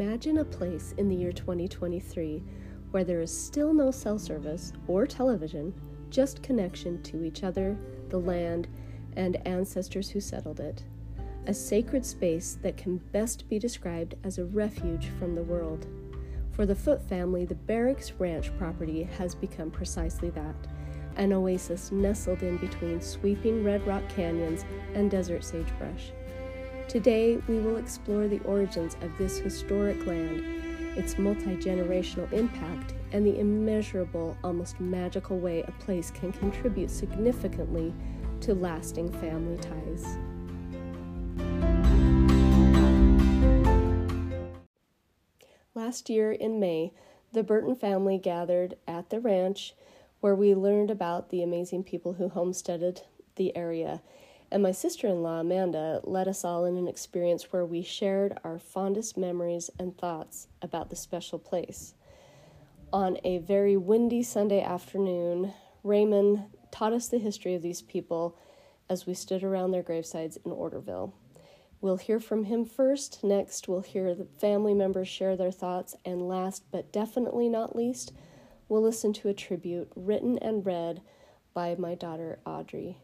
Imagine a place in the year 2023 where there is still no cell service or television, just connection to each other, the land, and ancestors who settled it. A sacred space that can best be described as a refuge from the world. For the Foote family, the Barracks Ranch property has become precisely that an oasis nestled in between sweeping red rock canyons and desert sagebrush. Today, we will explore the origins of this historic land, its multi generational impact, and the immeasurable, almost magical way a place can contribute significantly to lasting family ties. Last year in May, the Burton family gathered at the ranch where we learned about the amazing people who homesteaded the area. And my sister in law, Amanda, led us all in an experience where we shared our fondest memories and thoughts about the special place. On a very windy Sunday afternoon, Raymond taught us the history of these people as we stood around their gravesides in Orderville. We'll hear from him first. Next, we'll hear the family members share their thoughts. And last but definitely not least, we'll listen to a tribute written and read by my daughter Audrey.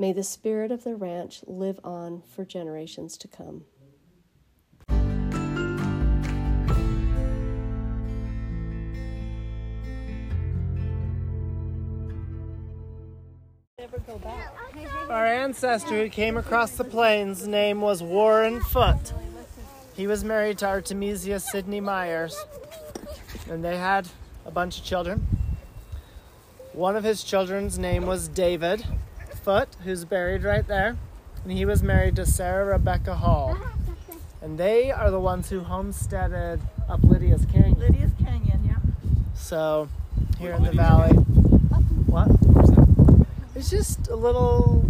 May the spirit of the ranch live on for generations to come. Our ancestor who came across the plains' name was Warren Foote. He was married to Artemisia Sidney Myers, and they had a bunch of children. One of his children's name was David Foote, who's buried right there, and he was married to Sarah Rebecca Hall. And they are the ones who homesteaded up Lydia's Canyon. Lydia's Canyon, yeah. So, here in the valley. What? It's just a little,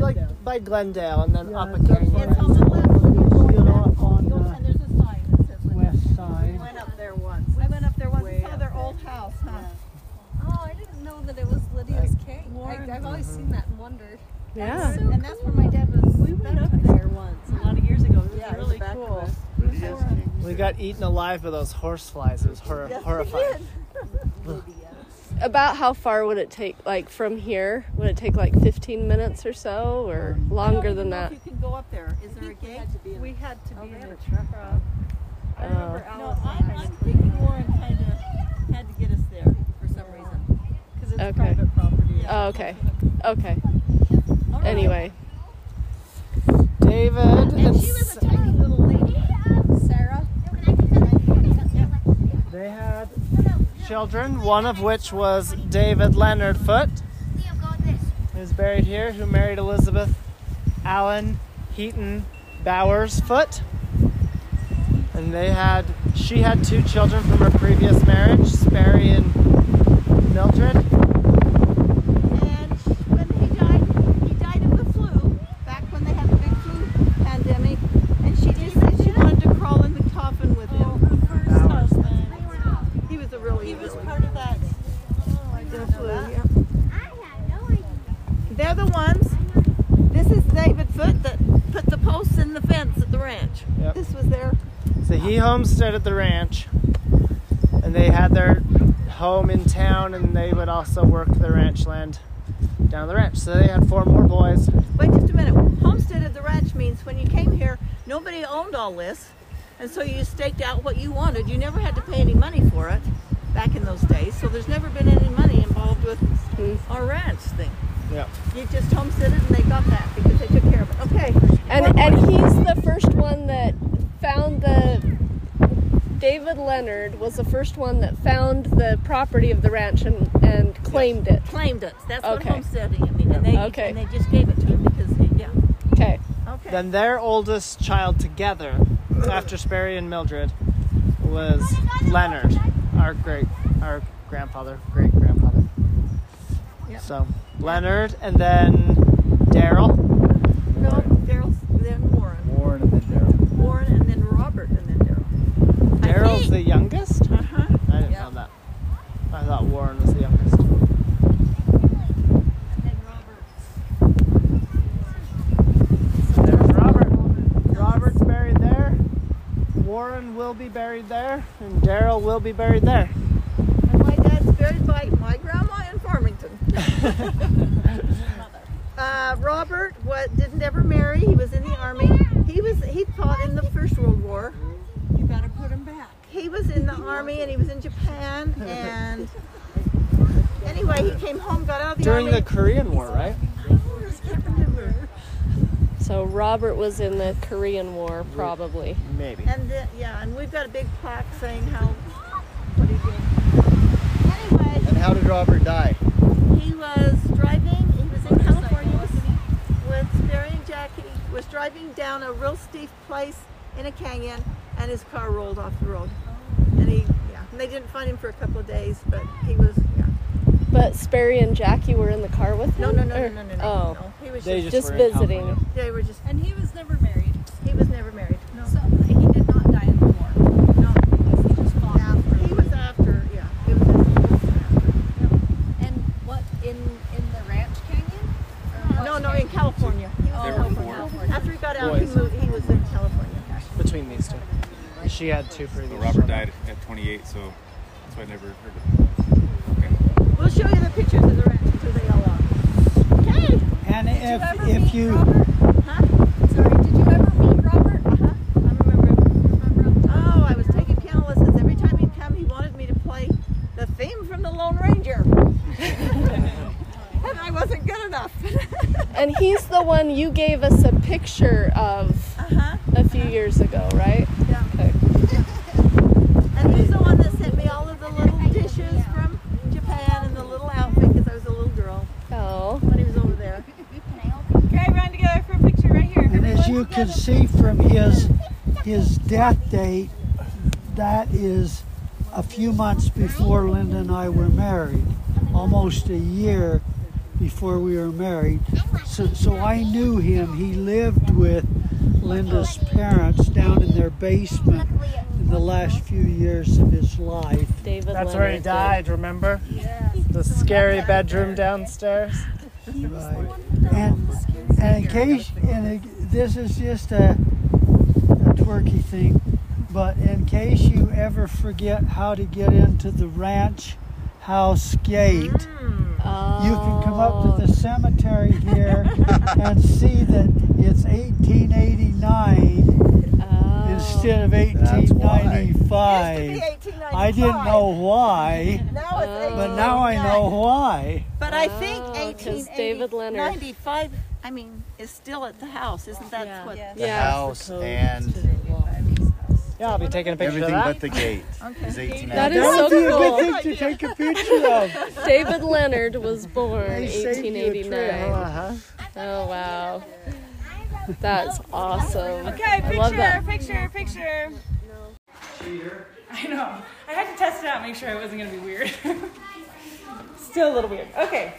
like by Glendale, and then up a canyon. It's on the left when you're going You know, up. on You'll- the and there's a sign that says Lydia. west We side. went up there once. I went up there once and saw their old house, huh? Oh, I didn't know that it was Lydia's cake. Warren. I, I've always mm-hmm. seen that and wondered. Yeah. And that's where my dad was. We went up there once a lot of years ago. It was Yeah, really back cool. We got eaten alive by those horseflies. It was hor- horrifying. About how far would it take, like from here? Would it take like 15 minutes or so, or longer than that? You can go up there. Is there a gate? We had to be in a truck. truck. I remember Oh. No, I'm, I'm thinking Warren kind of had to get us there for some reason. because it's Okay. private property. Oh, okay. Okay. All right. Anyway, David and, And she was a tiny little lady. Sarah? they had children, one of which was David Leonard Foote, who's buried here, who married Elizabeth Allen Heaton Bowers Foote. And they had, she had two children from her previous marriage, Sperry and Mildred. And when he died, he died of the flu, back when they had the big flu pandemic. And she just said she wanted to crawl in the coffin with him. First husband. He was a really, He was really part of that. Oh, I the didn't know flu, that. yeah. They're the ones. This is David Foote that put the posts in the fence at the ranch. Yep. This was their. So he homesteaded the ranch, and they had their home in town, and they would also work the ranch land down the ranch. So they had four more boys. Wait just a minute. Homestead at the ranch means when you came here, nobody owned all this, and so you staked out what you wanted. You never had to pay any money for it back in those days. So there's never been any money involved with our ranch thing. Yeah. You just homesteaded, and they got that because they took care of it. Okay. and and he's the first one that found the. David Leonard was the first one that found the property of the ranch and, and claimed it. claimed it. That's what homesteading I mean, and they Okay. and they just gave it to him because he, yeah. Okay. Okay. Then their oldest child together, after Sperry and Mildred, was Leonard, our great, our grandfather, great grandfather. Yep. So Leonard, and then Daryl. no, Daryl's then Warren, Warren and then Daryl. Warren, and then Robert, and then Daryl. I Daryl's think- the youngest. Uh huh. I didn't Yeah. know that. I thought Warren was the youngest. So there's Robert. Robert's buried there. Warren will be buried there, and Daryl will be buried there. And my dad's buried by my grandma in Farmington. uh, Robert what didn't ever marry. He was in the army. He was he fought in the First World War. You gotta put him back. He was in the army and he was in Japan and anyway he came home, got out of the During army. the Korean War, right? So Robert was in the Korean War, probably. Maybe. And the, yeah, and we've got a big plaque saying how what he did. Anyway, And how did Robert die? he was driving. He was in California with, with Sperry and Jackie. Was driving down a real steep place in a canyon, and his car rolled off the road. And he, yeah, and they didn't find him for a couple of days, but he was, yeah. But Sperry and Jackie were in the car with him? no, no, no, Or- no, no, no. Oh, no. He was They just, just were visiting. California. they were just. And he was never married. He was never married. No. So he did not die in the war. No. Because he just fought. He was after, yeah. It was after. And what in in the Ranch Canyon? Or what No, no, in California. He was Oh, in in California. California. After he got out, he moved. He was in California. Between these two. She had two previous. So Robert died at 28, so that's why I never heard of him. Okay. We'll show you the pictures of the ranch until they all are. Okay. And Did you if, ever if meet you, Robert? Huh? Sorry, did you ever meet Robert? Uh-huh. I remember him. Remember? Oh, I was taking piano lessons. Every time he'd come, he wanted me to play the theme from the Lone Ranger. and I wasn't good enough. and he's the one you gave us a picture of uh-huh. a few years ago, right? Yeah. Okay. And he's the one that sent me all of the little dishes from Japan and the little outfit because I was a little girl Oh. when he was over there. Okay, run together for a picture right here. and as you can see from his, his death date, that is a few months before Lynda and I were married, almost a year before we were married. So, so I knew him. He lived with Lynda's parents down in their basement in the last few years of his life. David That's where he Leonard did. died, remember? The scary bedroom downstairs. Right. And, and in case, and it- this is just a, a twerky thing, but in case you ever forget how to get into the ranch house gate, Oh. you can come up to the cemetery here and see that it's 1889 Oh. instead of That's why. Used to be 1895. 1895. I didn't know why, Now it's but now I know why. But I think Oh, 'cause 1895, David Leonard. I mean, is still at the house. Isn't that Yeah. what? Yes. The Yeah, house it's the and Yeah, I'll be taking a picture everything of that. Everything but the gate Okay. is 1890. That is That so would be a cool. good thing to take a picture of. David Leonard was born They saved you a trip, 1889. Uh-huh. Oh wow. That's awesome. Okay, I love picture, that. picture, picture. I know. I had to test it out, and make sure it wasn't gonna be weird. Still a little weird. Okay.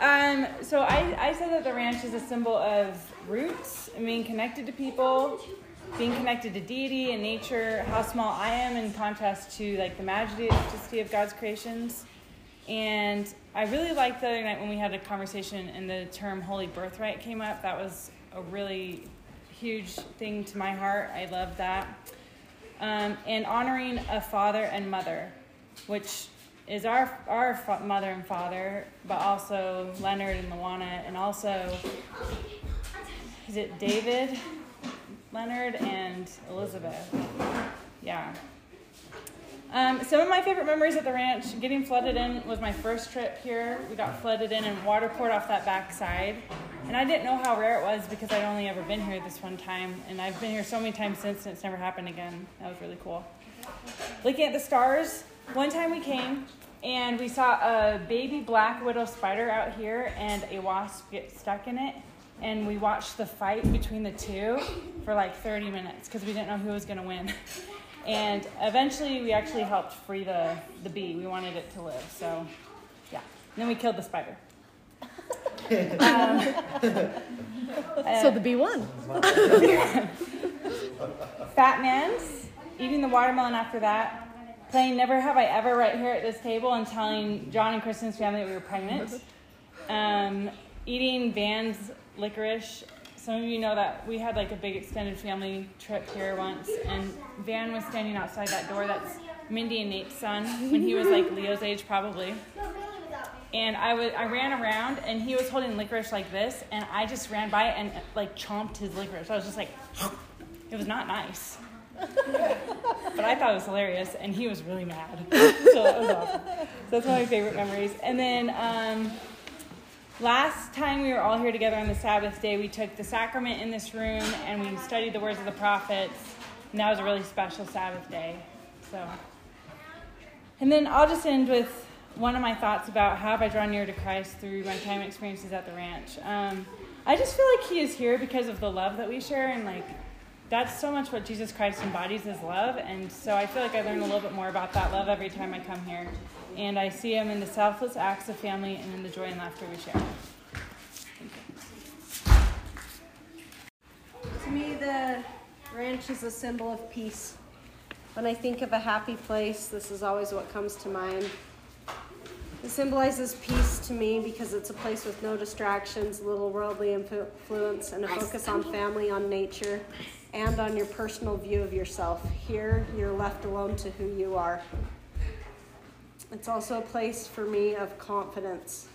Um, so I, I said that the ranch is a symbol of roots, being connected to people, being connected to deity and nature, how small I am in contrast to like the majesty of God's creations. And I really liked the other night when we had a conversation and the term holy birthright came up. That was a really huge thing to my heart. I love that. Um, and honoring a father and mother, which is our our mother and father, but also Leonard and Luana, and also is it David, Leonard, and Elizabeth? Yeah. Um, some of my favorite memories at the ranch, getting flooded in was my first trip here. We got flooded in and water poured off that back side. And I didn't know how rare it was because I'd only ever been here this one time. And I've been here so many times since and it's never happened again. That was really cool. Looking at the stars, one time we came and we saw a baby black widow spider out here and a wasp get stuck in it. And we watched the fight between the two for like 30 minutes because we didn't know who was going to win. And eventually, we actually helped free the, the bee. We wanted it to live, so yeah. And then we killed the spider. Um, so the bee won. Fat Man's eating the watermelon after that. Playing Never Have I Ever right here at this table and telling John and Kristen's family that we were pregnant. Um, eating Van's licorice some of you know that we had like a big extended family trip here once, and Van was standing outside that door. That's Mindy and Nate's son when he was like Leo's age, probably. And I was I ran around, and he was holding licorice like this, and I just ran by and like chomped his licorice. I was just like, it was not nice. But I thought it was hilarious, and he was really mad. so was awesome. So that's one of my favorite memories. And then um, last time we were all here together on the Sabbath day, we took the sacrament in this room and we studied the words of the prophets, and that was a really special Sabbath day. So, and then I'll just end with one of my thoughts about how have I drawn near to Christ through my time experiences at the ranch. Um, I just feel like He is here because of the love that we share and like that's so much what Jesus Christ embodies is love. And so I feel like I learn a little bit more about that love every time I come here. And I see him in the selfless acts of family and in the joy and laughter we share. To me, the ranch is a symbol of peace. When I think of a happy place, this is always what comes to mind. It symbolizes peace to me because it's a place with no distractions, little worldly influence, and a focus on family, on nature, and on your personal view of yourself. Here, you're left alone to who you are. It's also a place for me of confidence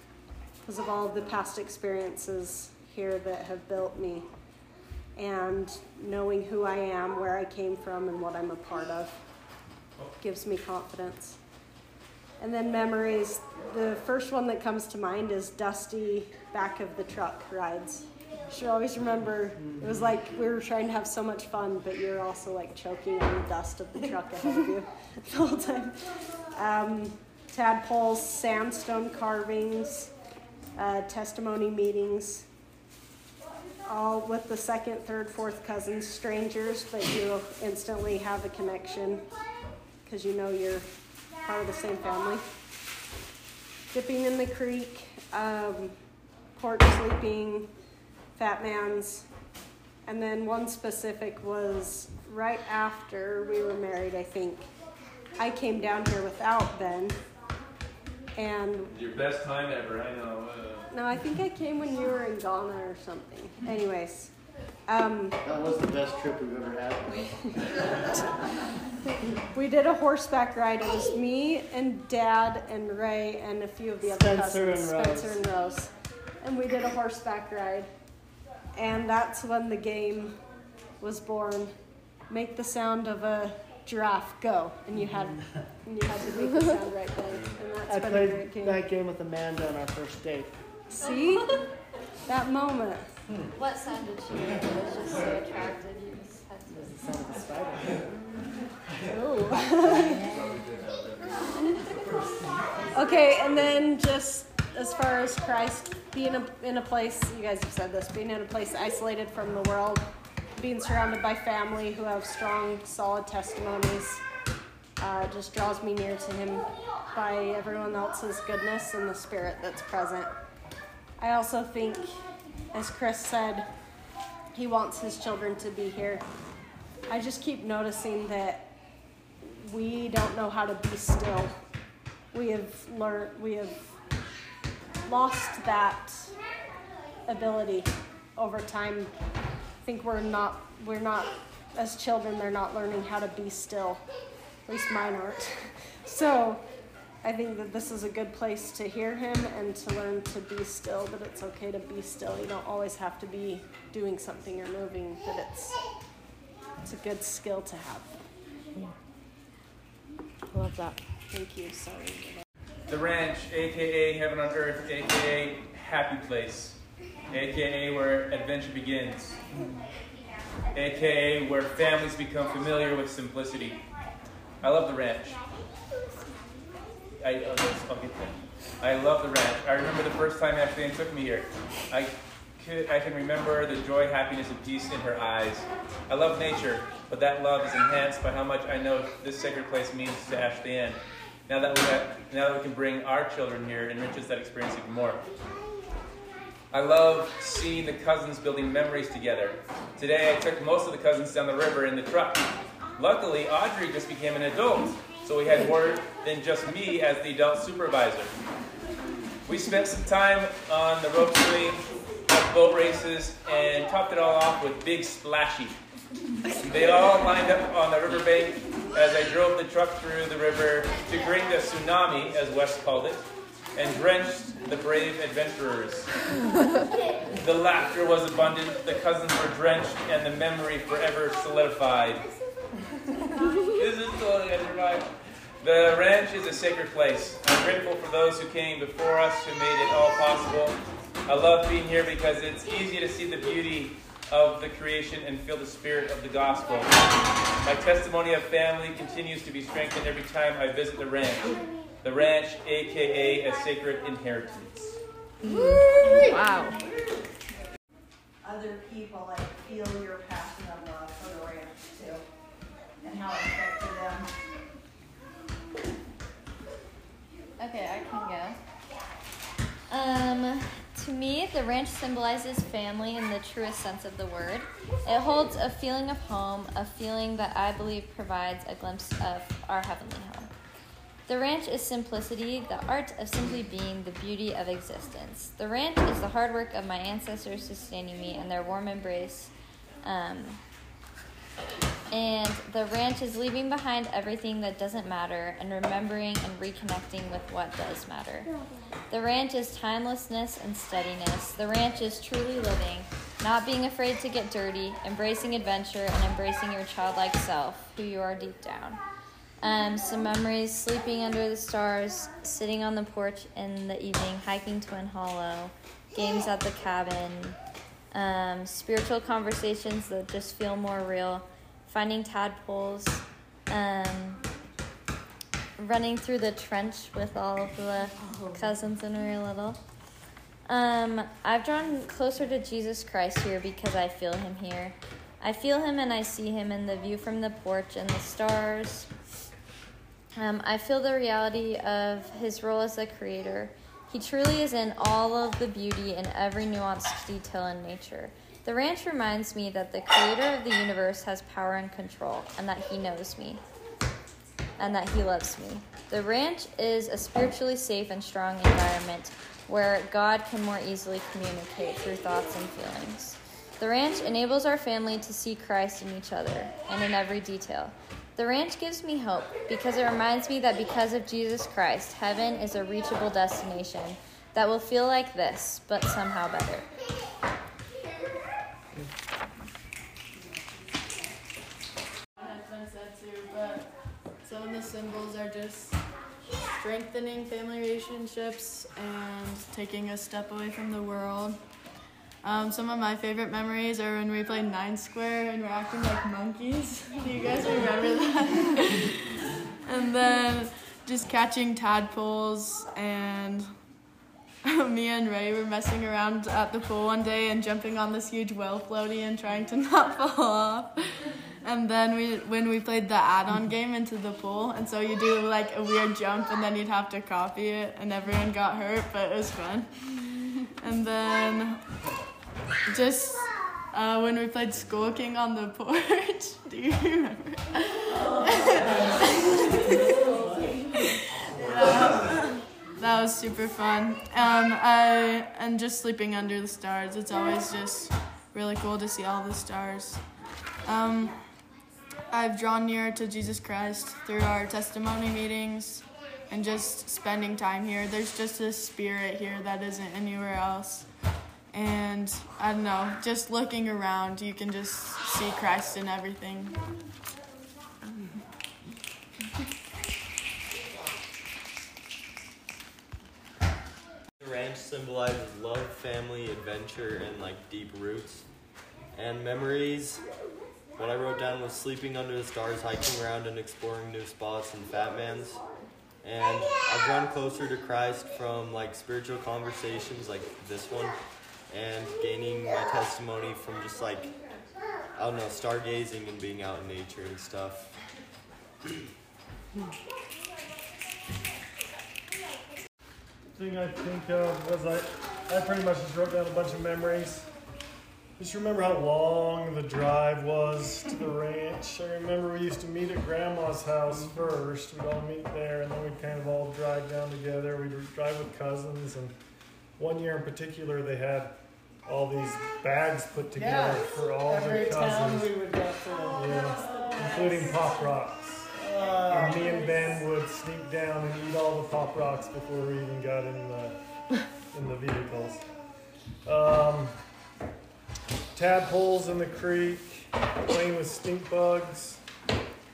because of all of the past experiences here that have built me and knowing who I am, where I came from, and what I'm a part of gives me confidence. And then memories. The first one that comes to mind is dusty back of the truck rides. Should always remember it was like we were trying to have so much fun, but you're also like choking on the dust of the truck ahead of you the whole time. Um, tadpoles, sandstone carvings, uh, testimony meetings, all with the second, third, fourth cousins, strangers, but you instantly have a connection because you know you're part of the same family. Dipping in the creek, um, porch sleeping, fat man's, and then one specific was right after we were married, I think. I came down here without Ben. And your best time ever, I know. Uh, no, I think I came when you were in Ghana or something. Anyways, um, that was the best trip we've ever had. we did a horseback ride. It was me and Dad and Ray and a few of the other Spencer cousins, and Spencer and Rose, and we did a horseback ride. And that's when the game was born. Make the sound of a giraffe go, and you had and you had to make the sound right then. And that's I been a played game. that game with Amanda on our first date. See that moment. Hmm. What sound did she make that was just so attractive? You just had to. Does it sound of a spider? Okay, and then just as far as Christ being a, in a place, you guys have said this, being in a place isolated from the world, being surrounded by family who have strong, solid testimonies, uh, just draws me near to Him by everyone else's goodness and the Spirit that's present. I also think, as Chris said, He wants His children to be here. I just keep noticing that we don't know how to be still. We have learned, we have lost that ability over time. I think we're not, we're not, as children, they're not learning how to be still. At least mine aren't. So I think that this is a good place to hear him and to learn to be still, that it's okay to be still. You don't always have to be doing something or moving, that it's, it's a good skill to have. Love that. Thank you. Sorry. The ranch, aka Heaven on Earth, aka Happy Place, aka where adventure begins, aka where families become familiar with simplicity. I love the ranch. I, oh, yes, I'll get that. I love the ranch. I remember the first time Ashley took me here. I could, I can remember the joy, happiness, and peace in her eyes. I love nature, but that love is enhanced by how much I know this sacred place means to Ashley Ann. Now that we now that we can bring our children here, enriches that experience even more. I love seeing the cousins building memories together. Today I took most of the cousins down the river in the truck. Luckily, Audrey just became an adult, so we had more than just me as the adult supervisor. We spent some time on the rope swing, boat races, and topped it all off with Big Splashy. They all lined up on the riverbank as I drove the truck through the river to create the tsunami, as Wes called it, and drenched the brave adventurers. the laughter was abundant, the cousins were drenched, and the memory forever solidified. this is totally undermined. The ranch is a sacred place. I'm grateful for those who came before us who made it all possible. I love being here because it's easy to see the beauty of the creation and feel the spirit of the gospel. My testimony of family continues to be strengthened every time I visit the ranch. The ranch, aka a sacred inheritance. Wow. Other people like feel your passion of love for the ranch too, and how it affected them. Okay, I can go. Um, to me, the ranch symbolizes family in the truest sense of the word. It holds a feeling of home, a feeling that I believe provides a glimpse of our heavenly home. The ranch is simplicity, the art of simply being, the beauty of existence. The ranch is the hard work of my ancestors sustaining me and their warm embrace. Um, and the ranch is leaving behind everything that doesn't matter and remembering and reconnecting with what does matter. The ranch is timelessness and steadiness. The ranch is truly living, not being afraid to get dirty, embracing adventure, and embracing your childlike self, who you are deep down. Um, some memories sleeping under the stars, sitting on the porch in the evening, hiking Twin Hollow, games at the cabin, um, spiritual conversations that just feel more real, finding tadpoles, um, running through the trench with all of the cousins when we were little. Um, I've drawn closer to Jesus Christ here because I feel him here. I feel him and I see him in the view from the porch and the stars. Um, I feel the reality of his role as a creator. He truly is in all of the beauty and every nuanced detail in nature. The ranch reminds me that the creator of the universe has power and control, and that he knows me, and that he loves me. The ranch is a spiritually safe and strong environment where God can more easily communicate through thoughts and feelings. The ranch enables our family to see Christ in each other and in every detail. The ranch gives me hope because it reminds me that because of Jesus Christ, heaven is a reachable destination that will feel like this, but somehow better. some of the symbols are just strengthening family relationships and taking a step away from the world. Um, some of my favorite memories are when we played Nine Square and we're acting like monkeys. Do you guys remember that? and then just catching tadpoles and me and Ray were messing around at the pool one day and jumping on this huge whale floaty and trying to not fall off. And then we, when we played the add-on game into the pool, and so you do like a weird jump, and then you'd have to copy it, and everyone got hurt, but it was fun. And then just uh, when we played Skull King on the porch, do you remember? Yeah. That was super fun. Um, I and just sleeping under the stars. It's always just really cool to see all the stars. Um, I've drawn near to Jesus Christ through our testimony meetings and just spending time here. There's just a spirit here that isn't anywhere else. And I don't know, just looking around, you can just see Christ in everything. The ranch symbolizes love, family, adventure, and like deep roots. And memories, what I wrote down was sleeping under the stars, hiking around and exploring new spots and Fat Man's. And I've grown closer to Christ from like spiritual conversations like this one and gaining my testimony from just like, I don't know, stargazing and being out in nature and stuff. thing I think of was I, I pretty much just wrote down a bunch of memories. Just remember how long the drive was to the ranch. I remember we used to meet at Grandma's house first. We'd all meet there, and then we'd kind of all drive down together. We'd drive with cousins, and one year in particular, they had all these bags put together Yeah, for all every town cousins. we would go. Yeah, including Pop Rocks. Oh, and me and Ben would sneak down and eat all the Pop Rocks before we even got in the in the vehicles. Um, tadpoles in the creek, playing with stink bugs.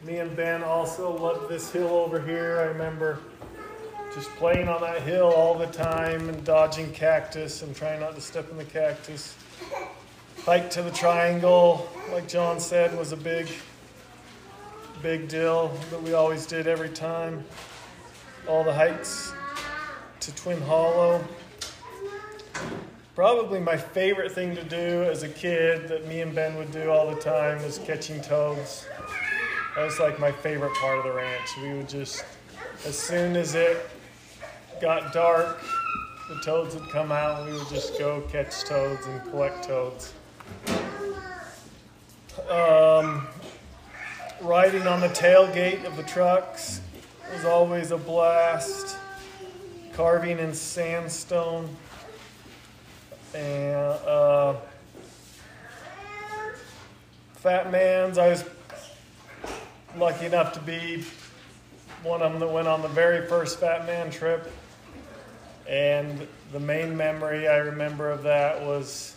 Me and Ben also loved this hill over here. I remember just playing on that hill all the time and dodging cactus and trying not to step in the cactus. Hike to the triangle, like John said, was a big, big deal that we always did every time. All the hikes to Twin Hollow. Probably my favorite thing to do as a kid that me and Ben would do all the time was catching toads. That was like my favorite part of the ranch. We would just, as soon as it got dark, the toads would come out and we would just go catch toads and collect toads. Um, riding on the tailgate of the trucks was always a blast. Carving in sandstone. And uh, Fat Man's, I was lucky enough to be one of them that went on the very first Fat Man trip. And the main memory I remember of that was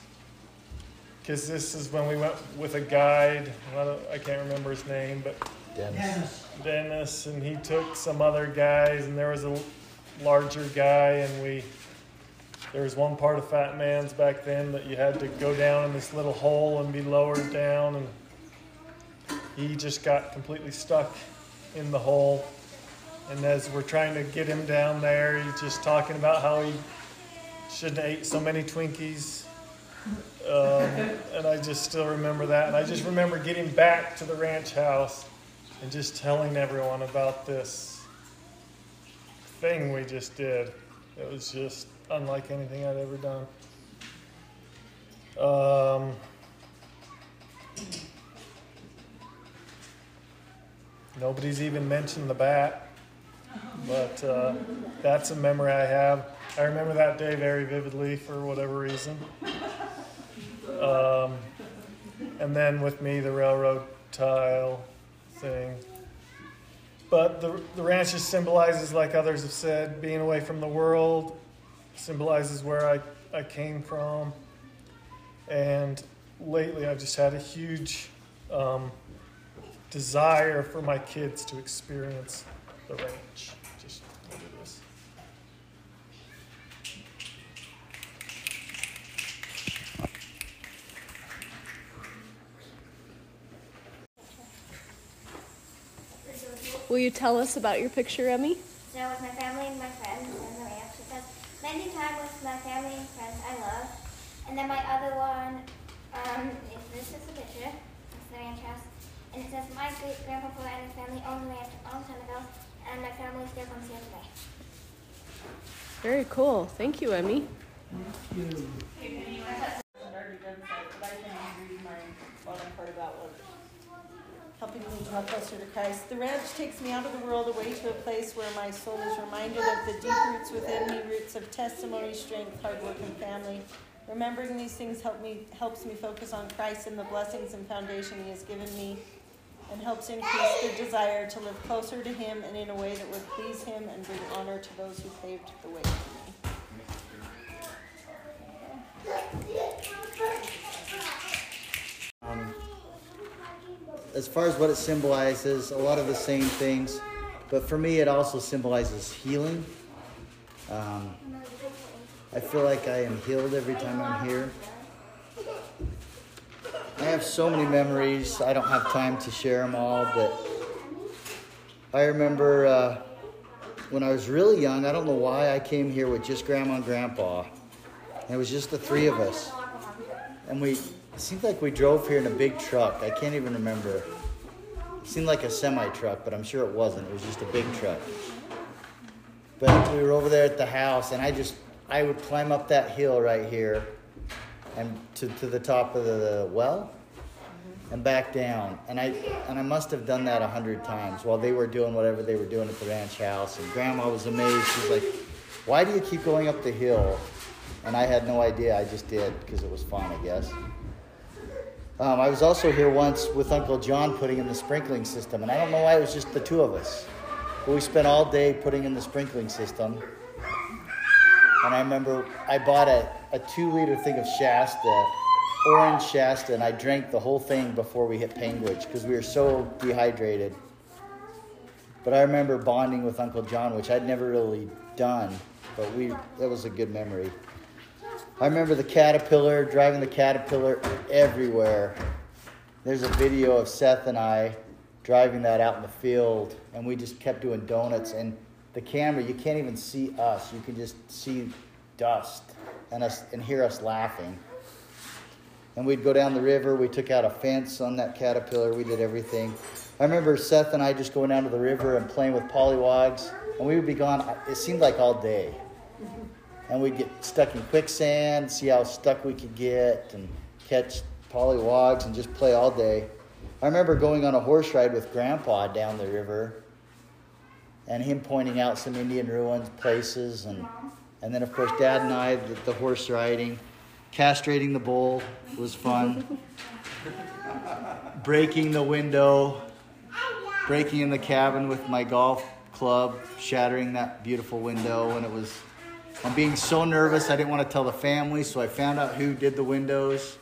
because this is when we went with a guide. I, don't, I can't remember his name, but Dennis. Dennis, and he took some other guys, and there was a larger guy, and we. There was one part of Fat Man's back then that you had to go down in this little hole and be lowered down, and he just got completely stuck in the hole. And as we're trying to get him down there, he's just talking about how he shouldn't have ate so many Twinkies. Um, and I just still remember that. And I just remember getting back to the ranch house and just telling everyone about this thing we just did. It was just unlike anything I'd ever done. Um, nobody's even mentioned the bat, but uh, that's a memory I have. I remember that day very vividly for whatever reason. Um, and then with me, the railroad tile thing. But the, the ranch just symbolizes, like others have said, being away from the world, symbolizes where I, I came from. And lately, I've just had a huge um, desire for my kids to experience the ranch. Just look at this. Will you tell us about your picture, Emmy? So with my family and my friends and the ranch. It says, spending time with my family and friends I love. And then my other one, um, is this is a picture. It's the ranch house. And it says, my great-grandpa and his family owned the ranch a long time ago, and my family still comes here today. Very cool. Thank you, Emmy. Thank you. Helping me draw closer to Christ. The ranch takes me out of the world away to a place where my soul is reminded of the deep roots within me, roots of testimony, strength, hard work, and family. Remembering these things help me helps me focus on Christ and the blessings and foundation He has given me, and helps increase the desire to live closer to Him and in a way that would please Him and bring honor to those who paved the way for me. Um, as far as what it symbolizes, a lot of the same things, but for me, it also symbolizes healing. Um, I feel like I am healed every time I'm here. Have so many memories. I don't have time to share them all, but I remember uh, when I was really young. I don't know why I came here with just grandma and grandpa. And it was just the three of us, and we. It seemed like we drove here in a big truck. I can't even remember. It seemed like a semi truck, but I'm sure it wasn't. It was just a big truck. But we were over there at the house, and I just I would climb up that hill right here, and to, to the top of the well, and back down. And I and I must have done that a hundred times while they were doing whatever they were doing at the ranch house. And Grandma was amazed. She's like, "Why do you keep going up the hill?" And I had no idea. I just did because it was fun, I guess. Um, I was also here once with Uncle John putting in the sprinkling system, and I don't know why it was just the two of us. But we spent all day putting in the sprinkling system. And I remember I bought a, a two liter thing of Shasta, orange Shasta, and I drank the whole thing before we hit Panguitch because we were so dehydrated. But I remember bonding with Uncle John, which I'd never really done, but we that was a good memory. I remember the caterpillar, driving the caterpillar everywhere. There's a video of Seth and I driving that out in the field, and we just kept doing donuts. And the camera, you can't even see us; you can just see dust and us and hear us laughing. And we'd go down the river. We took out a fence on that caterpillar. We did everything. I remember Seth and I just going down to the river and playing with pollywogs, and we would be gone. It seemed like all day and we'd get stuck in quicksand, see how stuck we could get, and catch pollywogs and just play all day. I remember going on a horse ride with Grandpa down the river, and him pointing out some Indian ruins, places, and and then of course Dad and I the, the horse riding, castrating the bull was fun, breaking the window, breaking in the cabin with my golf club, shattering that beautiful window, and it was I'm being so nervous, I didn't want to tell the family, so I found out who did the windows.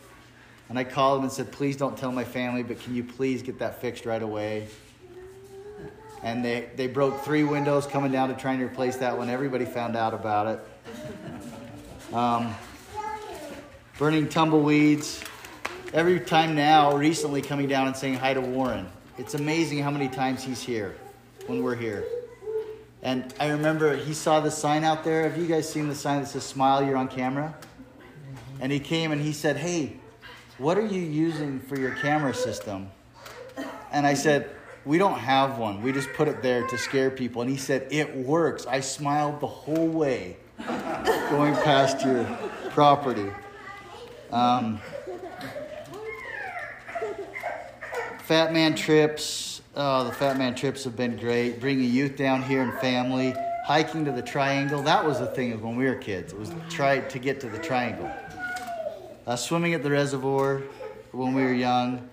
And I called them and said, please don't tell my family, but can you please get that fixed right away? And they, they broke three windows coming down to trying to replace that one. Everybody found out about it. Um, burning tumbleweeds. Every time now, recently coming down and saying hi to Warren. It's amazing how many times he's here when we're here. And I remember he saw the sign out there. Have you guys seen the sign that says "Smile, you're on camera"? And he came and he said, "Hey, what are you using for your camera system?" And I said, "We don't have one. We just put it there to scare people." And he said, "It works." I smiled the whole way going past your property. Um, Fat Man trips. Oh, the Fat Man trips have been great. Bringing youth down here and family, hiking to the Triangle. That was the thing of when we were kids. It was try to get to the Triangle. Uh, swimming at the reservoir when we were young.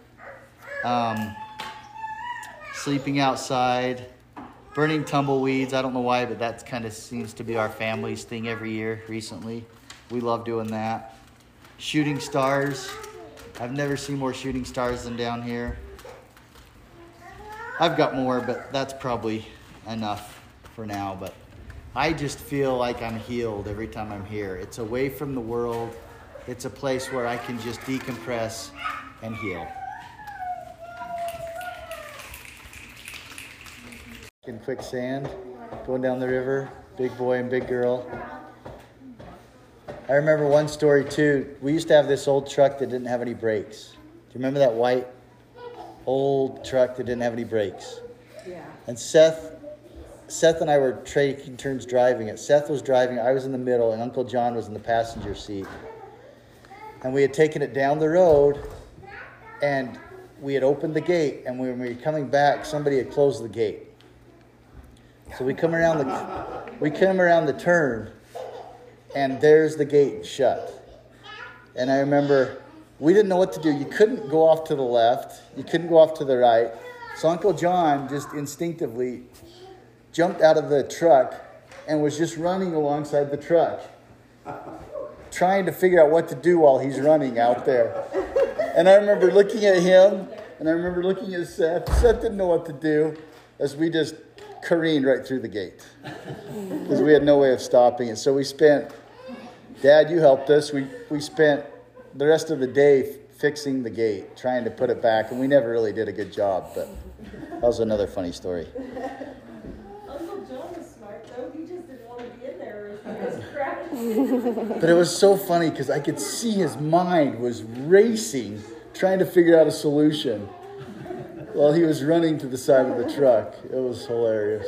Um, sleeping outside. Burning tumbleweeds. I don't know why, but that kind of seems to be our family's thing every year recently. We love doing that. Shooting stars. I've never seen more shooting stars than down here. I've got more, but that's probably enough for now. But I just feel like I'm healed every time I'm here. It's away from the world, it's a place where I can just decompress and heal. In quicksand, going down the river, big boy and big girl. I remember one story too. We used to have this old truck that didn't have any brakes. Do you remember that white old truck that didn't have any brakes. Yeah. And Seth, Seth and I were taking turns driving it. Seth was driving, I was in the middle, and Uncle John was in the passenger seat. And we had taken it down the road, and we had opened the gate, and when we were coming back, somebody had closed the gate. So we come around the, we come around the turn, and there's the gate shut. And I remember we didn't know what to do. You couldn't go off to the left, you couldn't go off to the right. So Uncle John just instinctively jumped out of the truck and was just running alongside the truck, trying to figure out what to do while he's running out there. And I remember looking at him, and I remember looking at Seth. Seth didn't know what to do as we just careened right through the gate because we had no way of stopping it. So we spent, Dad, you helped us. We, we spent the rest of the day fixing the gate, trying to put it back, and we never really did a good job. But that was another funny story. Uncle John was smart though. He just didn't want to be in there. Or he was crashing. But it was so funny because I could see his mind was racing, trying to figure out a solution while he was running to the side of the truck. It was hilarious.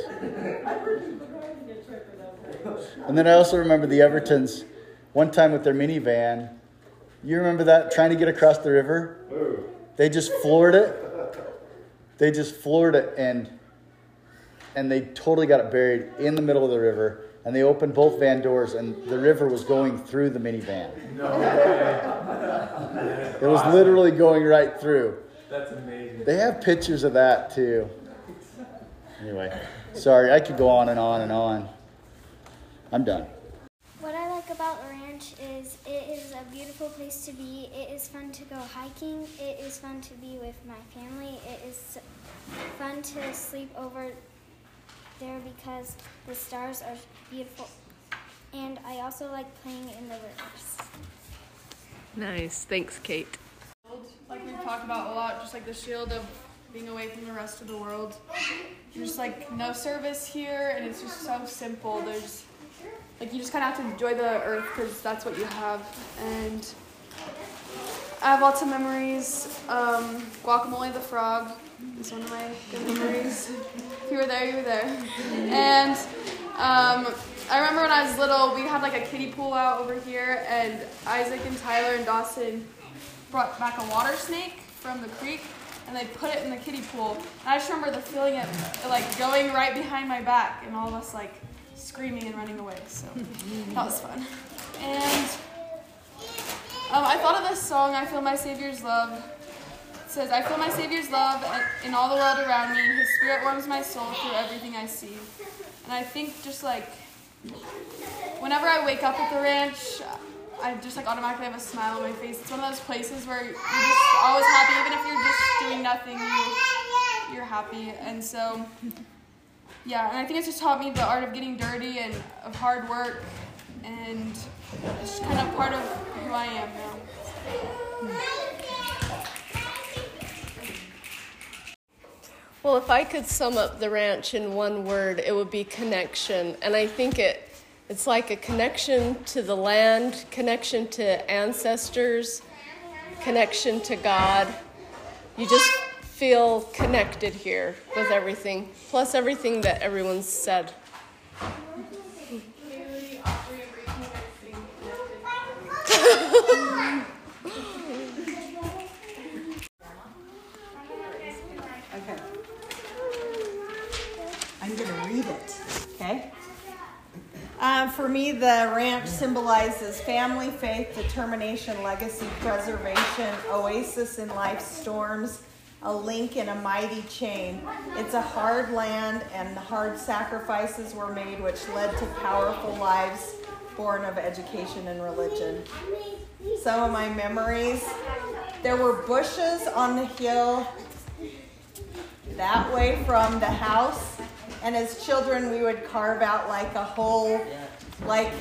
And then I also remember the Evertons one time with their minivan. You remember that trying to get across the river? They just floored it. They just floored it and and they totally got it buried in the middle of the river. and they opened both van doors, and the river was going through the minivan. No way. It was literally going right through. That's amazing. They have pictures of that too. Anyway, sorry, I could go on and on and on. I'm done. What I like about the ranch is it is a beautiful place to be. It is fun to go hiking. It is fun to be with my family. It is fun to sleep over there because the stars are beautiful. And I also like playing in the rivers. Nice. Thanks, Kate. Like we've talked about a lot, just like the shield of being away from the rest of the world. There's just like no service here, and it's just so simple. There's like you just kind of have to enjoy the earth because that's what you have. And I have lots of memories. Um, Guacamole the frog is one of my good memories. if you were there, you were there. And um, I remember when I was little, we had like a kiddie pool out over here, and Isaac and Tyler and Dawson brought back a water snake from the creek and they put it in the kiddie pool. And I just remember the feeling of like going right behind my back and all of us like screaming and running away. So that was fun. And um, I thought of this song, I Feel My Savior's Love. It says, I feel my Savior's love in all the world around me. His spirit warms my soul through everything I see. And I think just like whenever I wake up at the ranch, I just like automatically have a smile on my face. It's one of those places where you're just always happy, even if you're just doing nothing, you, you're happy. And so, yeah, and I think it's just taught me the art of getting dirty and of hard work, and it's kind of part of who I am now. Well, if I could sum up the ranch in one word, it would be connection. And I think it it's like a connection to the land, connection to ancestors, connection to God. You just feel connected here with everything, plus everything that everyone's said. Okay. I'm going to read it, okay? Uh, for me, the ranch symbolizes family, faith, determination, legacy, preservation, oasis in life's storms, a link in a mighty chain. It's a hard land, and the hard sacrifices were made, which led to powerful lives born of education and religion. Some of my memories there were bushes on the hill that way from the house. And as children, we would carve out like a whole, like,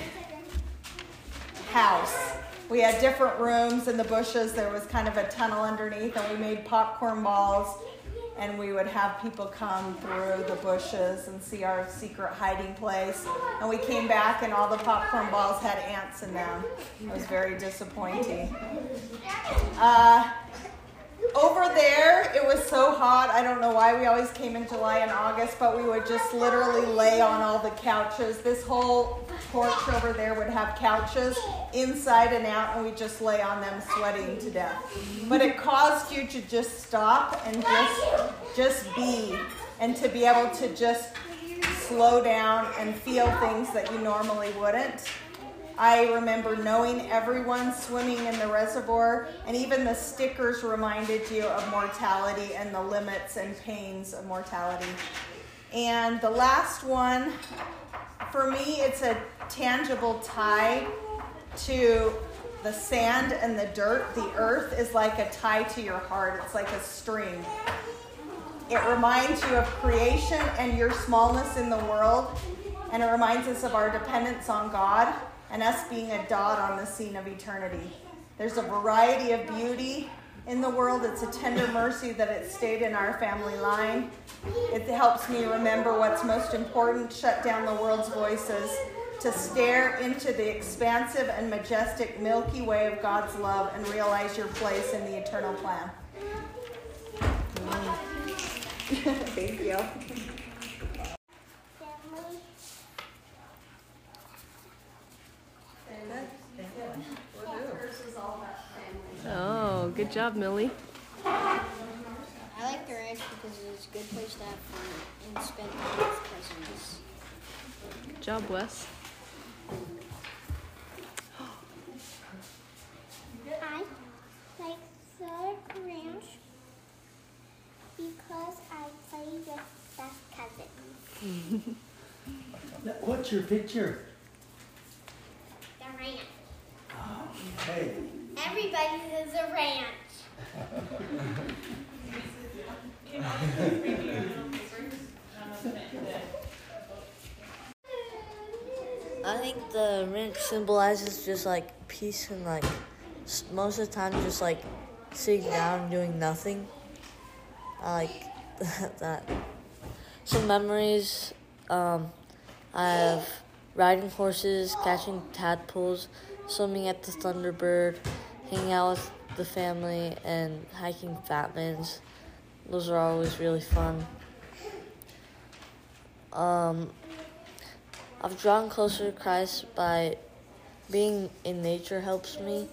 house. We had different rooms in the bushes. There was kind of a tunnel underneath, and we made popcorn balls. And we would have people come through the bushes and see our secret hiding place. And we came back, and all the popcorn balls had ants in them. It was very disappointing. Uh, over there, it was so hot. I don't know why we always came in July and August, but we would just literally lay on all the couches. This whole porch over there would have couches inside and out, and we just lay on them sweating to death. But it caused you to just stop and just just be and to be able to just slow down and feel things that you normally wouldn't. I remember knowing everyone swimming in the reservoir, and even the stickers reminded you of mortality and the limits and pains of mortality. And the last one, for me, it's a tangible tie to the sand and the dirt. The earth is like a tie to your heart, it's like a string. It reminds you of creation and your smallness in the world, and it reminds us of our dependence on God and us being a dot on the scene of eternity. There's a variety of beauty in the world. It's a tender mercy that it stayed in our family line. It helps me remember what's most important, shut down the world's voices, to stare into the expansive and majestic Milky Way of God's love and realize your place in the eternal plan. Thank you. Oh, good job, Millie. I like the ranch because it's a good place to have fun and spend. Good job, Wes. I like the ranch because I play with best cousins. What's your picture? Everybody's is a ranch. I think the ranch symbolizes just like peace and like most of the time just like sitting down doing nothing. I like that. Some memories. Um, I have riding horses, catching tadpoles, swimming at the Thunderbird, hanging out with the family, and hiking Fat Man's. Those are always really fun. Um, I've drawn closer to Christ by being in nature helps me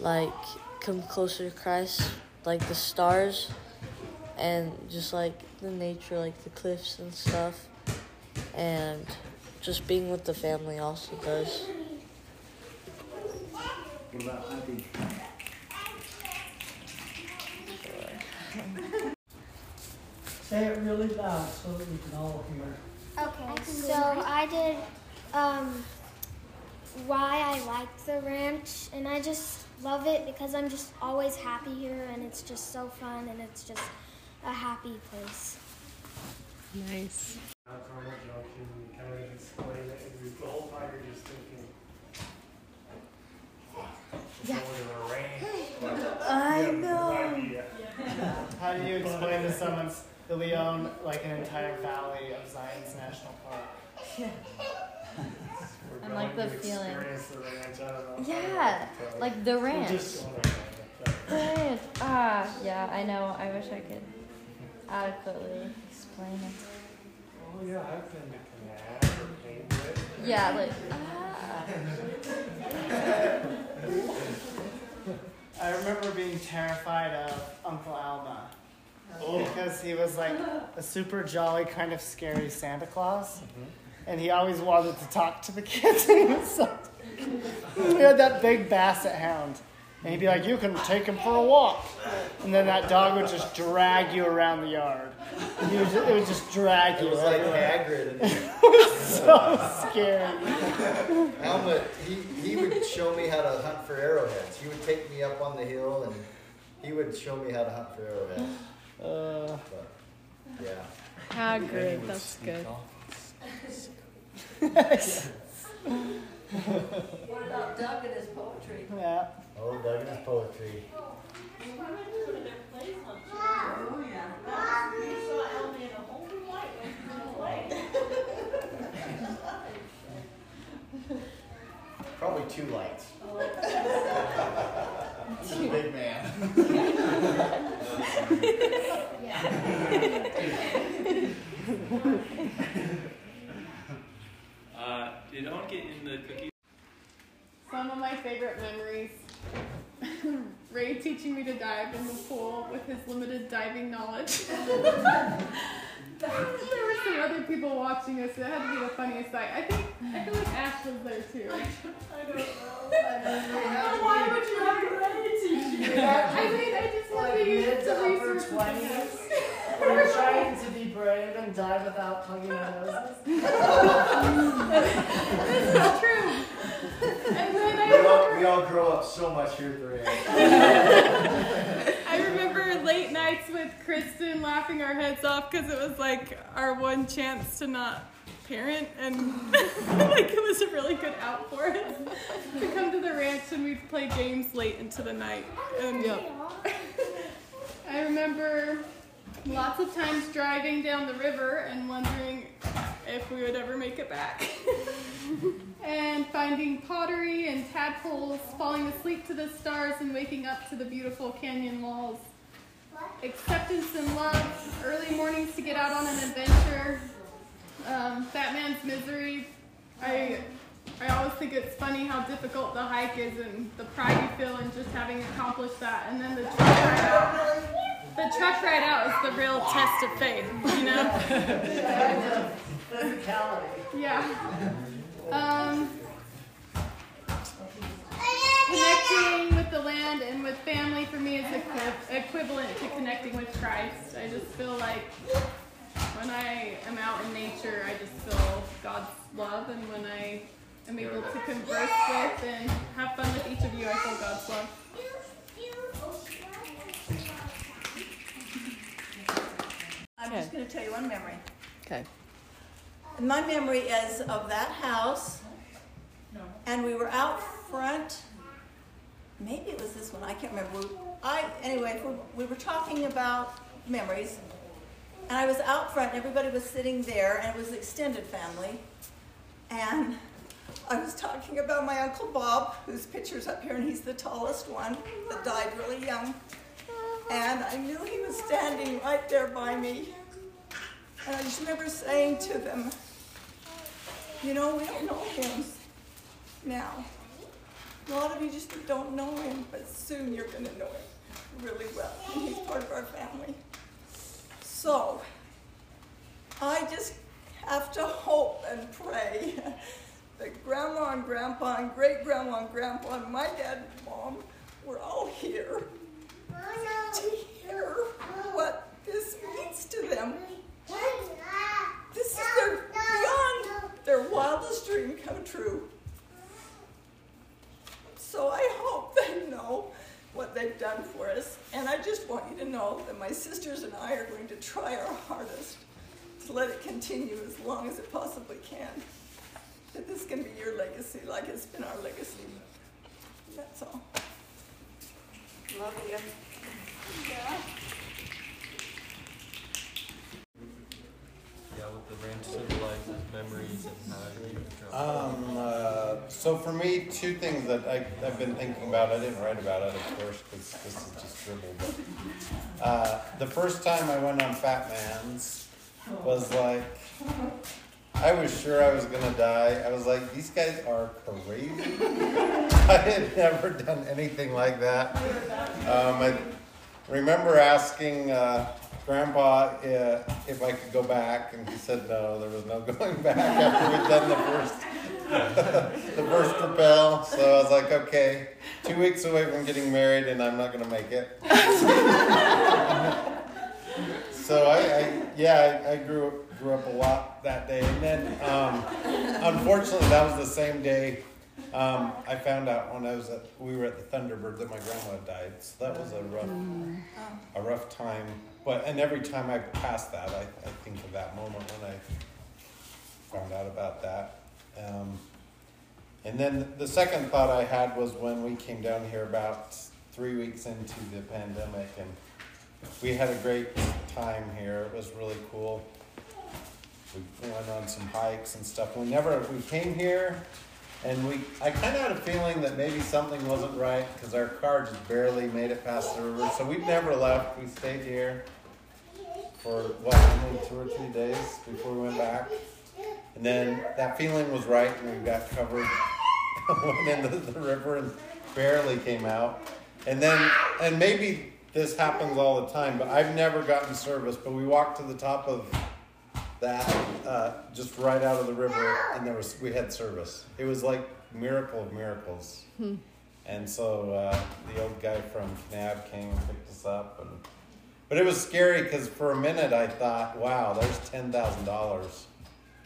like come closer to Christ, like the stars and just like the nature, like the cliffs and stuff. And just being with the family also does. What about hunting? Say it really loud so that we can all hear. Okay, so I did um, why I like the ranch, and I just love it because I'm just always happy here, and it's just so fun, and it's just a happy place. Nice. Not so much y'all can kind of explain it, and we- the whole time you're just thinking. Yeah. Going to a. I You have no know. How do you explain to someone that we own like an entire valley of Zion's National Park? We're And, like, the feeling. the ranch. I don't know. I don't Yeah, what to tell you. like the We're ranch. just going. The ranch. Ah, yeah, I know. I wish I could adequately explain it. Oh yeah, I've been to Canal or Cambridge. Yeah, like ah. I remember being terrified of Uncle Alma. Oh. Because he was like a super jolly, kind of scary Santa Claus, mm-hmm. and he always wanted to talk to the kids. And he was so he had that big basset hound, and he'd be like, "You can take him for a walk," and then that dog would just drag you around the yard. He would just, it would just drag you. It was like everywhere. Hagrid. it was so scary. Alma, he, he would show me how to hunt for arrowheads. He would take me up on the hill and he would show me how to hunt for arrowheads. Uh, But, yeah. Hagrid, that's good. What about Doug and his poetry? Yeah. Oh, Doug and his poetry. Oh, yeah. You saw Elmy in a whole new light when she was away. Probably two lights. He's a big man. Uh, did anyone get in the cookie? Some of my favorite memories. Ray teaching me to dive in the pool with his limited diving knowledge. there were some other people watching us. It had to be the funniest sight. I think I feel like Ash was there too. I don't know. I don't know. Why would you have Ray teach you? I mean, I just want like to use mid it to to upper research twenties. We're trying to be brave and dive without plugging our noses. This is true. And then I We all, we all grow up so much here at the ranch. I remember late nights with Kristen laughing our heads off because it was like our one chance to not parent and like it was a really good out for us to come to the ranch and we'd play games late into the night. And I remember lots of times driving down the river and wondering if we would ever make it back. and finding pottery and tadpoles, falling asleep to the stars and waking up to the beautiful canyon walls. Acceptance and love, early mornings to get out on an adventure, um, Fat Man's Misery. I I always think it's funny how difficult the hike is and the pride you feel in just having accomplished that. And then the truck ride out. The truck ride out is the real test of faith, you know? Physicality. Yeah. Um, connecting with the land and with family for me is equi- equivalent to connecting with Christ. I just feel like when I am out in nature, I just feel God's love, and when I am able to converse with and have fun with each of you, I feel God's love. I'm just going to tell you one memory. Okay. My memory is of that house, and we were out front. Maybe it was this one. I can't remember. I anyway. We were talking about memories, and I was out front. and Everybody was sitting there, and it was extended family. And I was talking about my uncle Bob, whose picture's up here, and he's the tallest one that died really young. And I knew he was standing right there by me. And I just remember saying to them, you know, we don't know him now. A lot of you just don't know him, but soon you're going to know him really well. And he's part of our family. So, I just have to hope and pray that grandma and grandpa and great grandma and grandpa and my dad and mom were all here to hear what this means to them. This is their beyond their wildest dream come true. So I hope they know what they've done for us. And I just want you to know that my sisters and I are going to try our hardest to let it continue as long as it possibly can. That this can be your legacy like it's been our legacy. That's all. Love you. Yeah. Um, uh, so for me, two things that I, I've been thinking about. I didn't write about it, of course, because this is just dribble. But uh, the first time I went on Fat Man's was like, I was sure I was gonna die. I was like, these guys are crazy. I had never done anything like that. Um, I remember asking uh, Grandpa uh, if I could go back, and he said no. There was no going back after we'd done the first, the first rappel. So I was like, okay, two weeks away from getting married, and I'm not gonna make it. so I, I yeah, I, I grew up grew up a lot that day, and then um, unfortunately that was the same day. Um, I found out when I was at we were at the Thunderbird that my grandma died. So that was a rough a rough time. But and every time I pass that, I, I think of that moment when I found out about that. Um, and then the second thought I had was when we came down here about three weeks into the pandemic, and we had a great time here. It was really cool. We went on some hikes and stuff. We never we came here, and we I kind of had a feeling that maybe something wasn't right because our car just barely made it past the river. So we never left. We stayed here for what only two or three days before we went back. And then that feeling was right, and we got covered, went into the river, and barely came out. And then, and maybe this happens all the time, but I've never gotten service. But we walked to the top of that, uh, just right out of the river, and there was we had service. It was like miracle of miracles. Hmm. And so uh, the old guy from Kanab came and picked us up, and but it was scary because for a minute I thought, wow, there's ten thousand dollars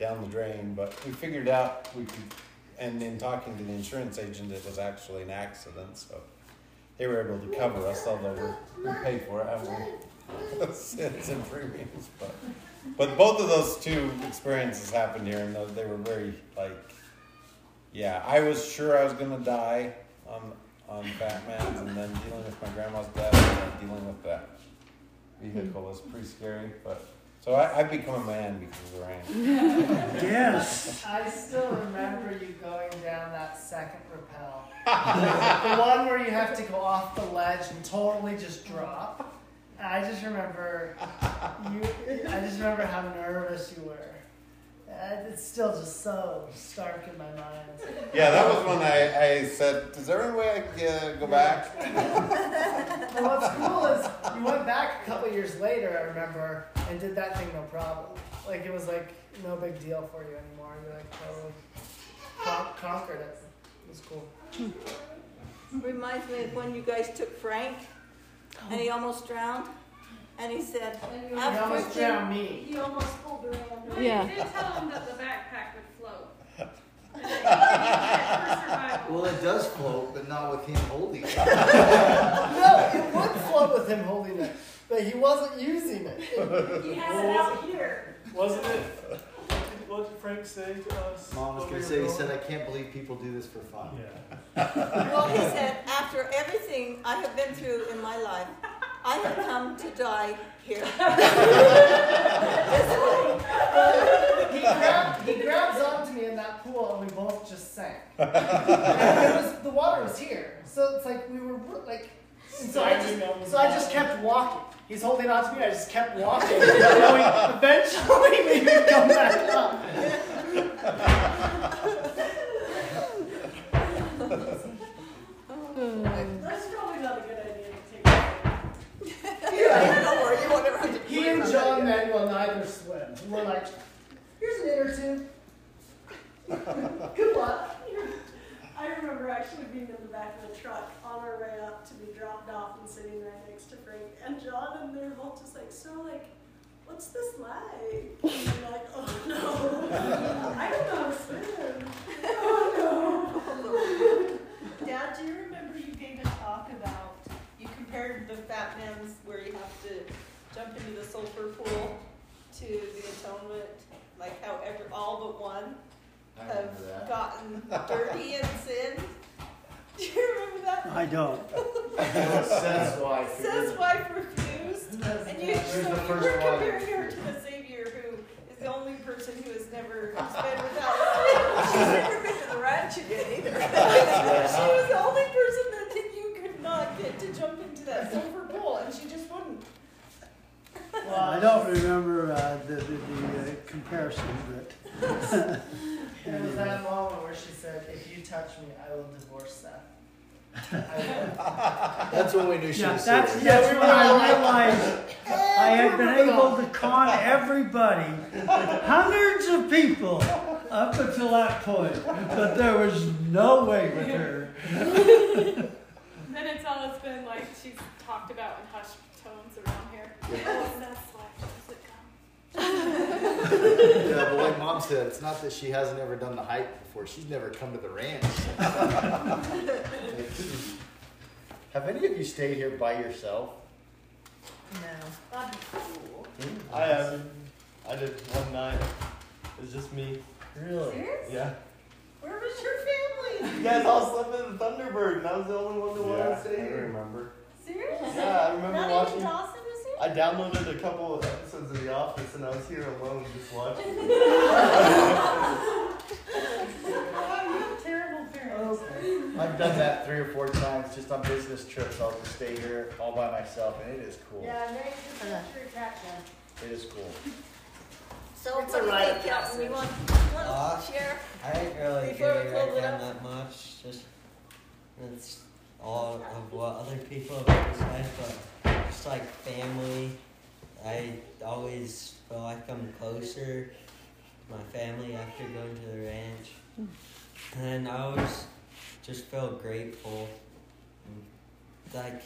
down the drain. But we figured out we could, and in talking to the insurance agent, it was actually an accident, so they were able to cover us. Although we we paid for it, haven't we? It's in premiums, but but both of those two experiences happened here, and they were very like, yeah, I was sure I was gonna die on on Fat Man's, and then dealing with my grandma's death, and then dealing with that vehicle was pretty scary. But so I, I've become a man because of the rain. Yes. I still remember you going down that second rappel. the one where you have to go off the ledge and totally just drop. I just remember you. I just remember how nervous you were. It's still just so stark in my mind. Yeah, that was when I, I said, "Is there any way I can uh, go back?" And what's cool is you went back a couple years later, I remember, and did that thing no problem. Like it was like no big deal for you anymore. You like totally con- conquered it. It was cool. reminds me of when you guys took Frank and he almost drowned. And he said, He after almost fifteen- drowned me. You almost pulled her under. Well, you Yeah. did tell him that the backpack would float. Well, it does float, but not with him holding it. no, it would float with him holding it, but he wasn't using it. He has it out here. Wasn't it? What did Frank say to us? Mom was gonna say, he said. I can't believe people do this for fun. Well, he said, after everything I have been through in my life, I have come to die here. this way. he, grabbed, he grabs onto me in that pool and we both just sank. and it was, the water was here. So it's like we were like. And so I just, so I just kept walking. He's holding on to me. I just kept walking, knowing eventually we would come back up. That's probably not a good idea to take it. Yeah, don't worry, you won't ever have to He and John Manuel neither swim. We're like, here's an inner tube. Good luck. I remember actually being in the back of the truck on our way up to be dropped off and sitting right next to Frank and John, and they're both just like, so like, what's this like? And you're like, oh no, I don't know how to swim. Oh no. Dad, do you remember you gave a talk about, you compared the Fat Man's where you have to jump into the sulfur pool to the atonement, like how every, all but one have gotten dirty and sinned? Do you remember that? I don't. Says wife. Says wife refused, and you, Who's so you were comparing her to the Savior who is the only person who has never who's been without sin. She's never been to the ranch again either. she was the only person that you could not get to jump into that sulfur pool, and she just wouldn't. Well, I don't remember uh, the, the, the uh, comparison, but. It was that moment where she said, if you touch me, I will divorce Seth. I That's when we knew she Yeah, was that's, serious. that's when I realized I had been able to con everybody, hundreds of people, up until that point. But there was no way with her. Then it's always been like she's talked about in hushed tones around here. Oh, that's why she doesn't come. Yeah, but like mom said, it's not that she hasn't ever done the hike before. She's never come to the ranch. Have any of you stayed here by yourself? No. That'd be cool. I have. I did one night. It was just me. Really? Serious? Yeah. Where was your family? You guys all slept in the Thunderbird, and I was the only one that wanted to stay I here. remember. Serious? Yeah, I remember Not watching. even Dawson was here? I downloaded a couple of episodes of The Office, and I was here alone just watching. You have terrible parents. I've done that three or four times just on business trips. I'll just stay here all by myself, and it is cool. Yeah, very good for attraction. It is cool. So It's what a do you rite think, of Kelton? You want, passage. you want Uh, share? I didn't really Before get we it right down that much. Just it's all of what other people have said, but just like family, I always feel like I'm closer to my family after going to the ranch, and I always just feel grateful. Like,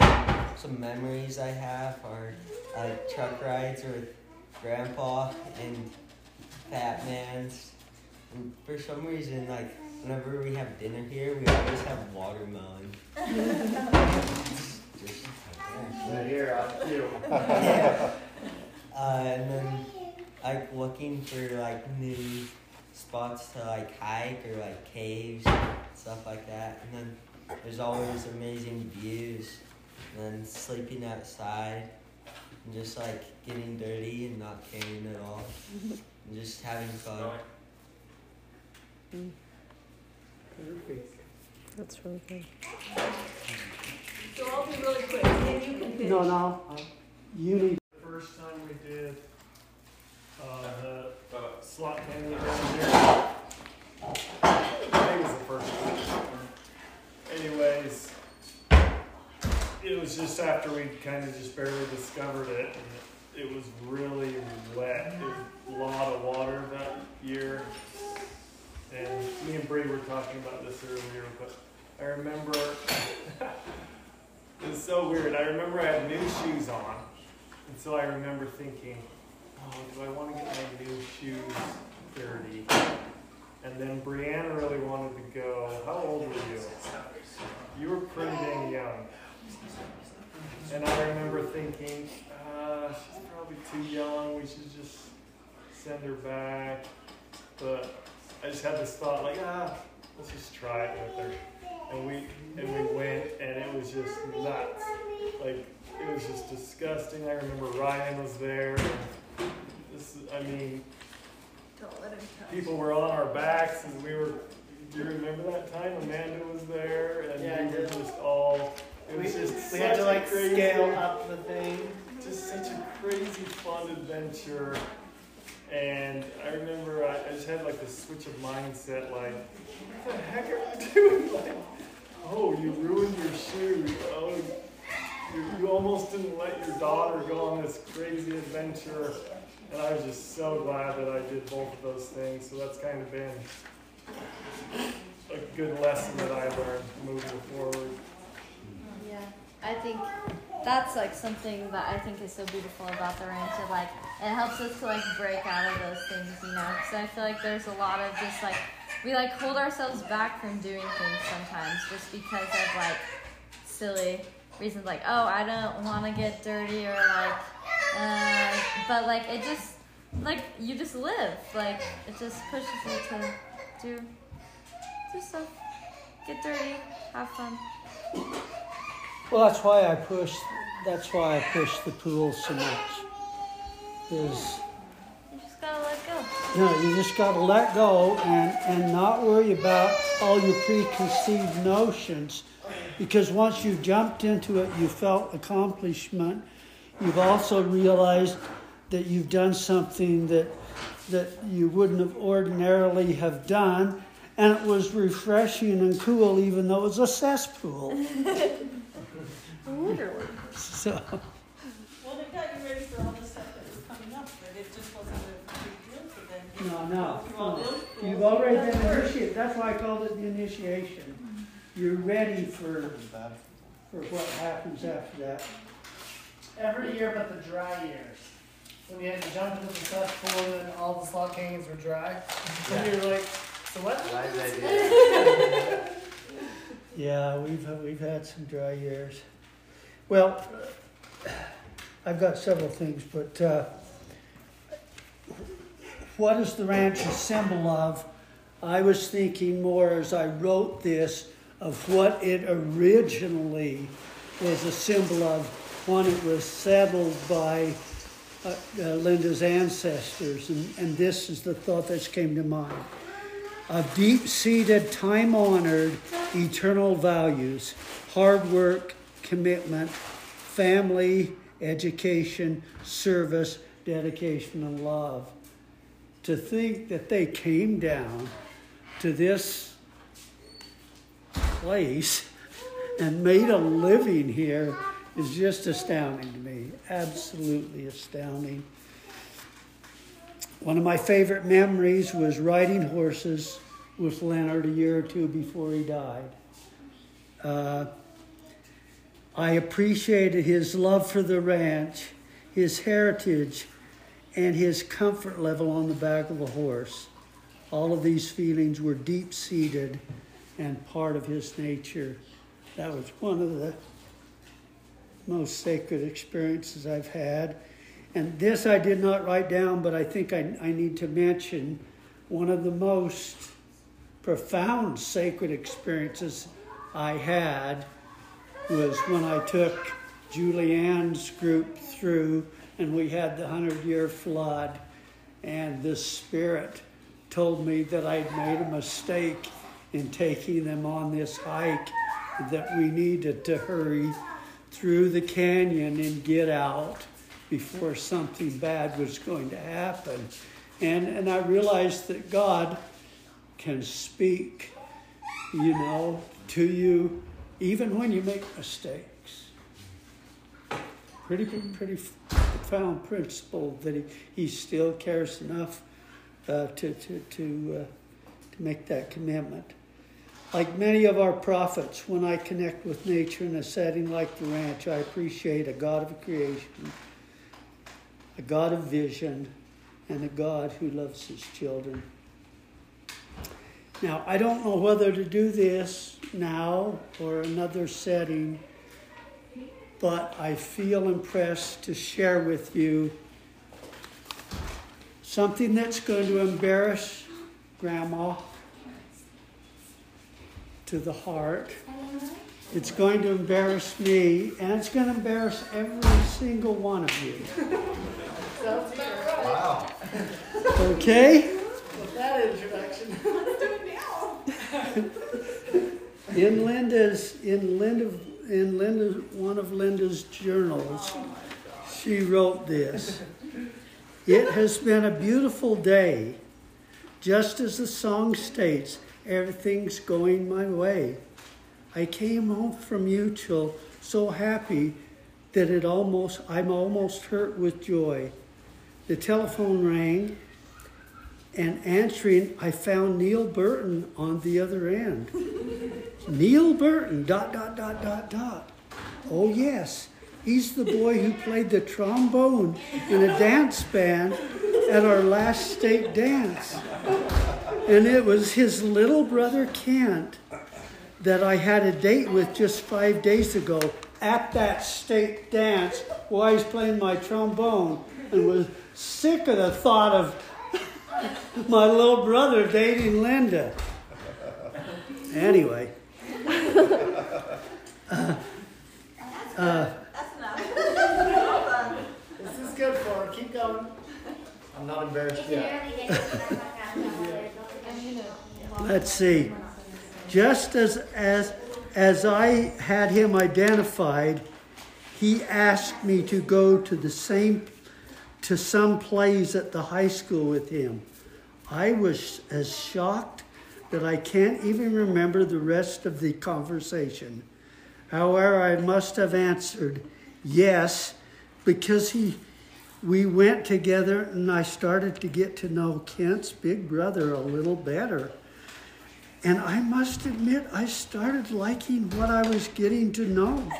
like some memories I have are like truck rides with Grandpa and Fat Man's. And for some reason, like whenever we have dinner here, we always have watermelon. Just, But here, I do. yeah. Uh, and then like looking for like new spots to like hike or like caves, stuff like that. And then there's always amazing views. And then sleeping outside and just like getting dirty and not caring at all. and just having fun. Perfect. That's really good. So I'll be really quick, and then you can finish. No, no. You need. The first time we did uh, the slot canyon down here. I think it was the first one. Anyways, it was just after we kind of just barely discovered it, and it was really wet. It was a lot of water that year. And me and Bree were talking about this earlier, but I remember it was so weird. I remember I had new shoes on, and so I remember thinking, "Oh, do I want to get my new shoes dirty?" And then Brianna really wanted to go. How old were you? You were pretty dang young. And I remember thinking, uh, she's probably too young. We should just send her back. But I just had this thought, like, ah, let's just try it with her. And we and we went, and it was just nuts. Like it was just disgusting. I remember Ryan was there. This, I mean, Don't let him touch. people were on our backs, and we were. Do you remember that time Amanda was there, and Yeah, I we were just all. It was We- just we had to, like, crazy, scale up the thing. Just such a crazy fun adventure. And I remember I, I just had like this switch of mindset, like, what the heck are we doing? Like, oh, you ruined your shoes. Oh, you, you almost didn't let your daughter go on this crazy adventure. And I was just so glad that I did both of those things. So that's kind of been a good lesson that I learned moving forward. Yeah, I think that's like something that I think is so beautiful about the ranch. It like it helps us to like break out of those things, you know. Because I feel like there's a lot of just like we like hold ourselves back from doing things sometimes just because of like silly reasons, like oh I don't want to get dirty or like, uh, but like it just like you just live like it just pushes you to do do stuff, get dirty, have fun. Well, that's why I push. That's why I push the pool so much. Is You just gotta let go. no, you just got to let go and and not worry about all your preconceived notions, because once you've jumped into it, you felt accomplishment. You've also realized that you've done something that that you wouldn't have ordinarily have done, and it was refreshing and cool, even though it was a cesspool. Literally. So. Well, they got you ready for all the stuff that was coming up, but it just wasn't a big deal for them. No, no, You all no. did? You've already been initiated. That's why I called it the initiation. You're ready for for what happens after that. Every year but the dry years. When you had to jump into the cesspool and all the slot canyons were dry. And you were like, so what? Yeah, we've we've had some dry years. Well, I've got several things, but uh, what is the ranch a symbol of? I was thinking more as I wrote this of what it originally was a symbol of when it was settled by uh, uh, Lynda's ancestors, and, and this is the thought that came to mind of deep seated, time honored, eternal values hard work, commitment, family, education, service, dedication, and love. To think that they came down to this place and made a living here is just astounding to me. Absolutely astounding. One of my favorite memories was riding horses with Leonard a year or two before he died. Uh, I appreciated his love for the ranch, his heritage, and his comfort level on the back of a horse. All of these feelings were deep seated and part of his nature. That was one of the most sacred experiences I've had. And this I did not write down, but I think I, I need to mention one of the most profound sacred experiences I had was when I took Julianne's group through and we had the hundred year flood and this spirit told me that I'd made a mistake in taking them on this hike that we needed to hurry through the canyon and get out before something bad was going to happen. And, and I realized that God can speak, you know, to you even when you make mistakes. Pretty, pretty profound principle that he, he still cares enough uh, to, to, to, uh, to make that commitment. Like many of our prophets, when I connect with nature in a setting like the ranch, I appreciate a God of creation, a God of vision, and a God who loves his children. Now, I don't know whether to do this now or another setting, but I feel impressed to share with you something that's going to embarrass Grandma to the heart. It's going to embarrass me, and it's going to embarrass every single one of you. Wow. Okay? With that introduction. Let's do it now. In Lynda's, in Lynda, in Lynda, one of Lynda's journals, she wrote this. It has been a beautiful day. Just as the song states, everything's going my way. I came home from Uchel so happy that it almost I'm almost hurt with joy. The telephone rang and answering I found Neal Burton on the other end. Neal Burton dot dot dot dot dot. Oh yes, he's the boy who played the trombone in a dance band at our last state dance. And it was his little brother Kent that I had a date with just five days ago at that state dance while was playing my trombone and was sick of the thought of my little brother dating Lynda. Anyway. Uh, uh, This is good for her. Keep going. I'm not embarrassed yet. let's see. Just as, as, as I had him identified, he asked me to go to the same to some plays at the high school with him. I was as shocked that I can't even remember the rest of the conversation. However, I must have answered yes because he we went together and I started to get to know Kent's big brother a little better. And I must admit, I started liking what I was getting to know.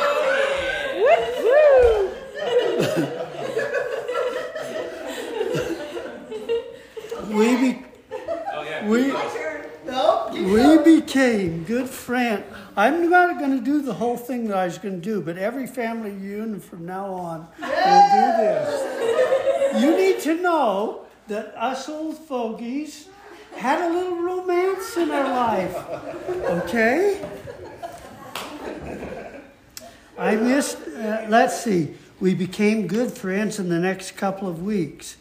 we, be, we, we became good friends. I'm not going to do the whole thing that I was going to do, but every family reunion from now on will do this. You need to know that us old fogies had a little romance in our life. Okay? I missed, uh, let's see, we became good friends in the next couple of weeks.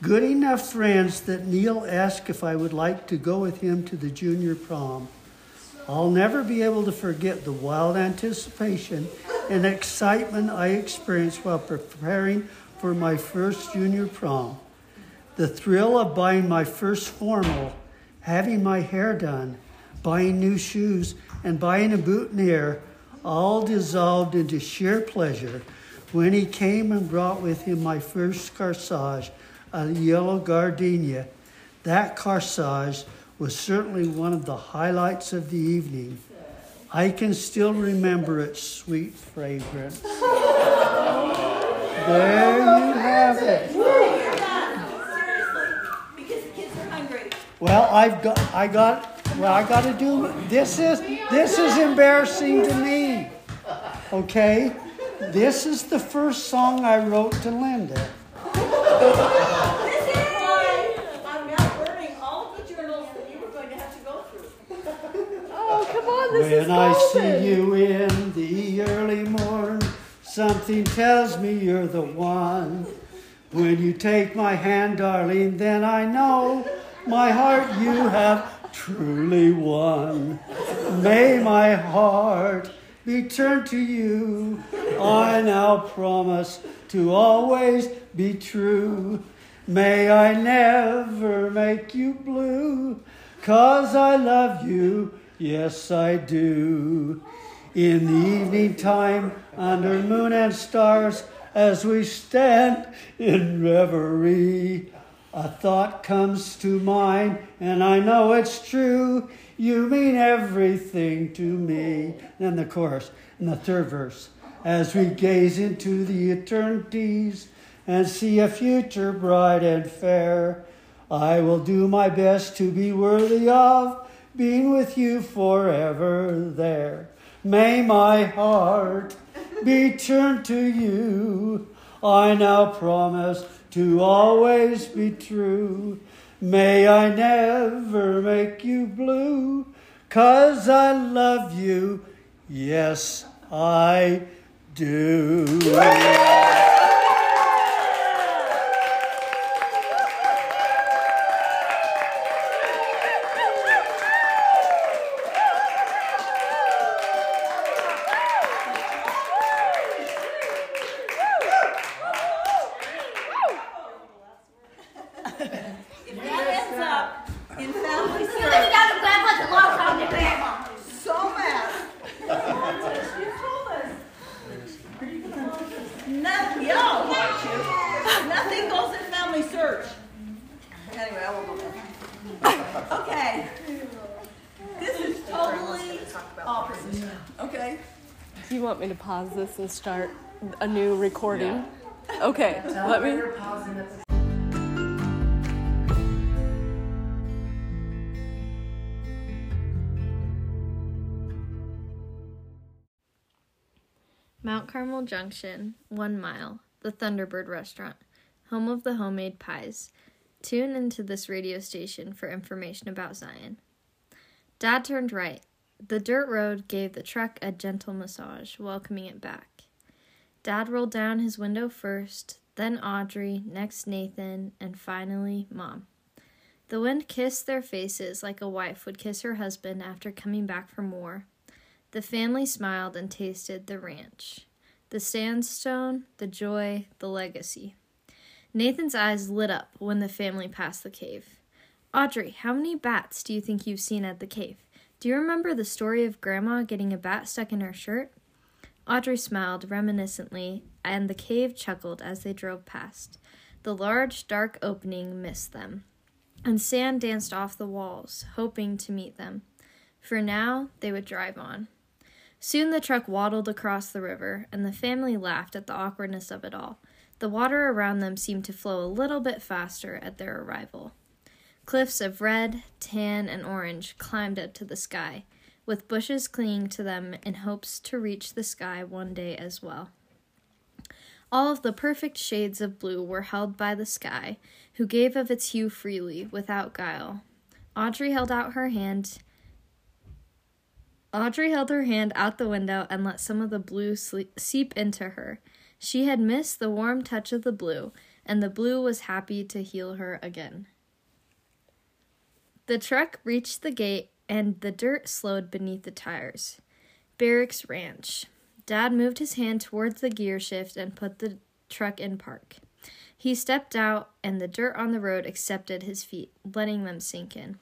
Good enough friends that Neal asked if I would like to go with him to the junior prom. I'll never be able to forget the wild anticipation and excitement I experienced while preparing for my first junior prom. The thrill of buying my first formal, having my hair done, buying new shoes, and buying a boutonniere all dissolved into sheer pleasure when he came and brought with him my first corsage, a yellow gardenia. That corsage was certainly one of the highlights of the evening. I can still remember its sweet fragrance. There you have it. Well, I've got, I got, well, I got to do. This is, this is embarrassing to me. Okay, this is the first song I wrote to Lynda. This is why I'm now burning all the journals that you were going to have to go through. oh, come on, this When is I see you in the early morn, something tells me you're the one. When you take my hand, darling, then I know my heart you have truly won. May my heart be turned to you. I now promise to always be true. May I never make you blue, cause I love you, yes I do. In the evening time, under moon and stars, as we stand in reverie, A thought comes to mind, and I know it's true. You mean everything to me. Then the chorus and the third verse. As we gaze into the eternities and see a future bright and fair, I will do my best to be worthy of being with you forever there. May my heart be turned to you. I now promise to always be true. May I never make you blue, cause I love you. Yes, I do. If that ends up in family You search. live down in Grandpa's long time to Grandma. So mad. Nothing, yeah, watch you. Nothing goes in family search. Anyway, I won't go there. Okay. This is totally opposite, okay? Do you want me to pause this and start a new recording? Okay, let me. Mount Carmel Junction, one mile, the Thunderbird Restaurant, home of the homemade pies. Tune into this radio station for information about Zion. Dad turned right. The dirt road gave the truck a gentle massage, welcoming it back. Dad rolled down his window first, then Audrey, next Nathan, and finally Mom. The wind kissed their faces like a wife would kiss her husband after coming back from war. The family smiled and tasted the ranch. The sandstone, the joy, the legacy. Nathan's eyes lit up when the family passed the cave. Audrey, how many bats do you think you've seen at the cave? Do you remember the story of Grandma getting a bat stuck in her shirt? Audrey smiled reminiscently, and the cave chuckled as they drove past. The large, dark opening missed them, and sand danced off the walls, hoping to meet them. For now, they would drive on. Soon the truck waddled across the river, and the family laughed at the awkwardness of it all. The water around them seemed to flow a little bit faster at their arrival. Cliffs of red, tan, and orange climbed up to the sky, with bushes clinging to them in hopes to reach the sky one day as well. All of the perfect shades of blue were held by the sky, who gave of its hue freely, without guile. Audrey held out her hand Audrey held her hand out the window and let some of the blue sleep, seep into her. She had missed the warm touch of the blue, and the blue was happy to heal her again. The truck reached the gate, and the dirt slowed beneath the tires. Barracks Ranch. Dad moved his hand towards the gear shift and put the truck in park. He stepped out, and the dirt on the road accepted his feet, letting them sink in.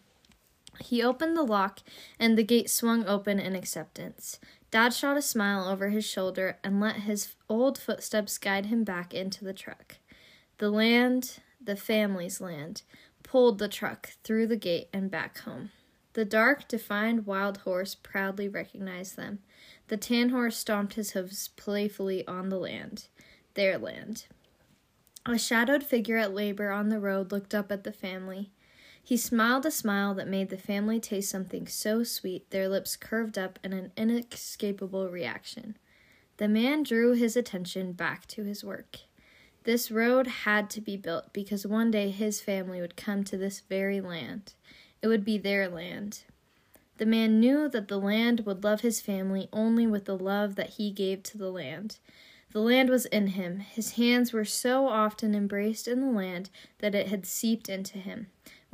He opened the lock, and the gate swung open in acceptance. Dad shot a smile over his shoulder and let his old footsteps guide him back into the truck. The land, the family's land, pulled the truck through the gate and back home. The dark, defined wild horse proudly recognized them. The tan horse stomped his hooves playfully on the land, their land. A shadowed figure at labor on the road looked up at the family. He smiled a smile that made the family taste something so sweet their lips curved up in an inescapable reaction. The man drew his attention back to his work. This road had to be built because one day his family would come to this very land. It would be their land. The man knew that the land would love his family only with the love that he gave to the land. The land was in him. His hands were so often embraced in the land that it had seeped into him.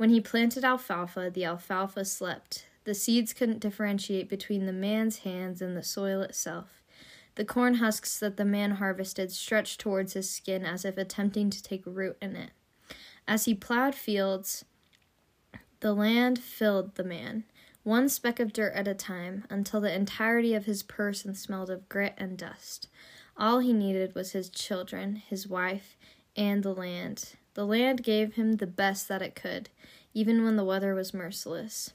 When he planted alfalfa, the alfalfa slept. The seeds couldn't differentiate between the man's hands and the soil itself. The corn husks that the man harvested stretched towards his skin as if attempting to take root in it. As he plowed fields, the land filled the man, one speck of dirt at a time, until the entirety of his person smelled of grit and dust. All he needed was his children, his wife, and the land. The land gave him the best that it could, even when the weather was merciless.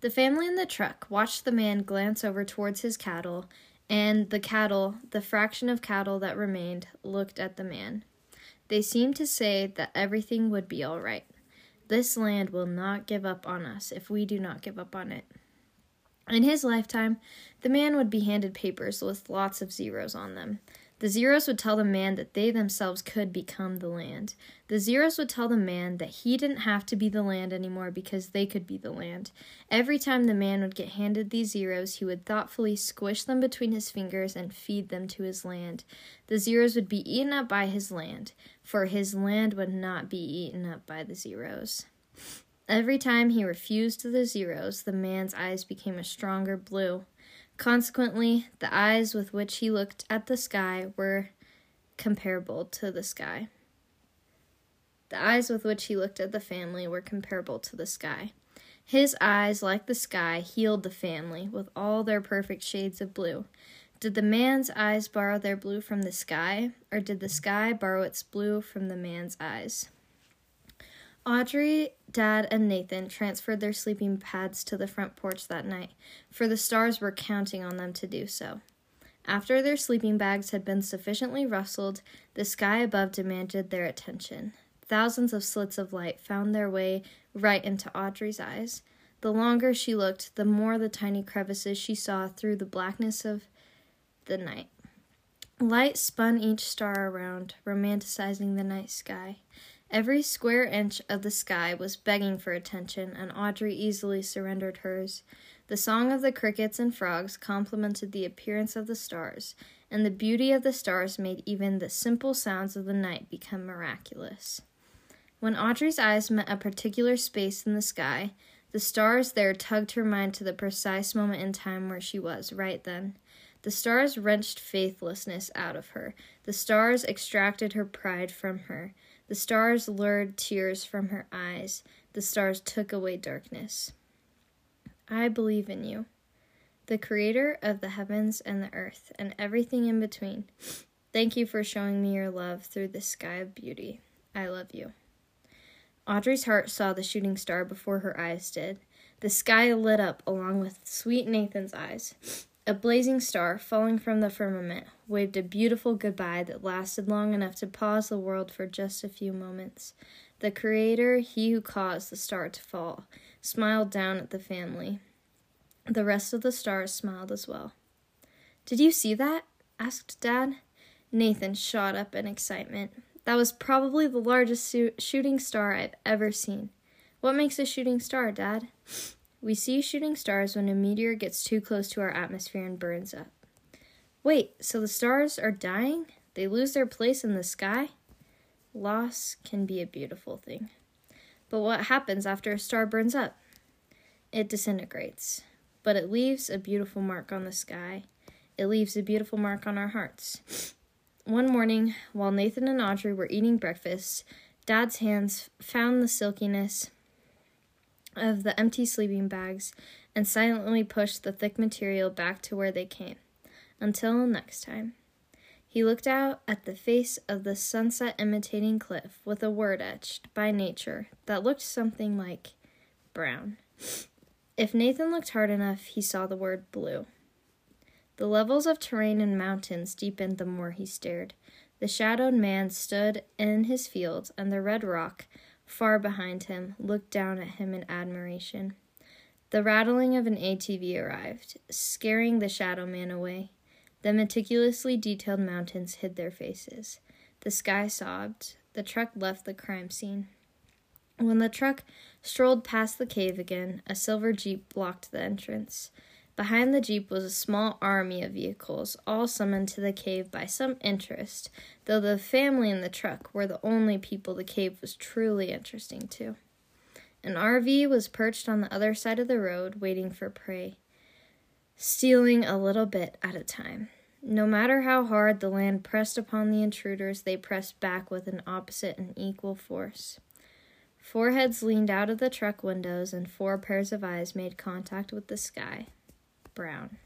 The family in the truck watched the man glance over towards his cattle, and the cattle, the fraction of cattle that remained, looked at the man. They seemed to say that everything would be all right. This land will not give up on us if we do not give up on it. In his lifetime, the man would be handed papers with lots of zeros on them. The zeros would tell the man that they themselves could become the land. The zeros would tell the man that he didn't have to be the land anymore because they could be the land. Every time the man would get handed these zeros, he would thoughtfully squish them between his fingers and feed them to his land. The zeros would be eaten up by his land, for his land would not be eaten up by the zeros. Every time he refused the zeros, the man's eyes became a stronger blue. Consequently, the eyes with which he looked at the sky were comparable to the sky. The eyes with which he looked at the family were comparable to the sky. His eyes, like the sky, healed the family with all their perfect shades of blue. Did the man's eyes borrow their blue from the sky, or did the sky borrow its blue from the man's eyes? Audrey, Dad, and Nathan transferred their sleeping pads to the front porch that night, for the stars were counting on them to do so. After their sleeping bags had been sufficiently rustled, the sky above demanded their attention. Thousands of slits of light found their way right into Audrey's eyes. The longer she looked, the more the tiny crevices she saw through the blackness of the night. Light spun each star around, romanticizing the night sky. Every square inch of the sky was begging for attention, and Audrey easily surrendered hers. The song of the crickets and frogs complemented the appearance of the stars, and the beauty of the stars made even the simple sounds of the night become miraculous. When Audrey's eyes met a particular space in the sky, the stars there tugged her mind to the precise moment in time where she was, right then. The stars wrenched faithlessness out of her. The stars extracted her pride from her. The stars lured tears from her eyes. The stars took away darkness. I believe in you, the creator of the heavens and the earth and everything in between. Thank you for showing me your love through the sky of beauty. I love you. Audrey's heart saw the shooting star before her eyes did. The sky lit up along with sweet Nathan's eyes. A blazing star, falling from the firmament, waved a beautiful goodbye that lasted long enough to pause the world for just a few moments. The Creator, He who caused the star to fall, smiled down at the family. The rest of the stars smiled as well. Did you see that? asked Dad. Nathan shot up in excitement. That was probably the largest shooting star I've ever seen. What makes a shooting star, Dad? We see shooting stars when a meteor gets too close to our atmosphere and burns up. Wait, so the stars are dying? They lose their place in the sky? Loss can be a beautiful thing. But what happens after a star burns up? It disintegrates, but it leaves a beautiful mark on the sky. It leaves a beautiful mark on our hearts. One morning, while Nathan and Audrey were eating breakfast, Dad's hands found the silkiness of the empty sleeping bags and silently pushed the thick material back to where they came. Until next time. He looked out at the face of the sunset imitating cliff with a word etched by nature that looked something like brown. If Nathan looked hard enough, he saw the word blue. The levels of terrain and mountains deepened the more he stared. The shadowed man stood in his field, and the red rock, far behind him, looked down at him in admiration. The rattling of an ATV arrived, scaring the shadow man away. The meticulously detailed mountains hid their faces. The sky sobbed. The truck left the crime scene. When the truck strolled past the cave again, a silver jeep blocked the entrance. Behind the jeep was a small army of vehicles, all summoned to the cave by some interest, though the family in the truck were the only people the cave was truly interesting to. An RV was perched on the other side of the road, waiting for prey, stealing a little bit at a time. No matter how hard the land pressed upon the intruders, they pressed back with an opposite and equal force. Four heads leaned out of the truck windows, and four pairs of eyes made contact with the sky brown.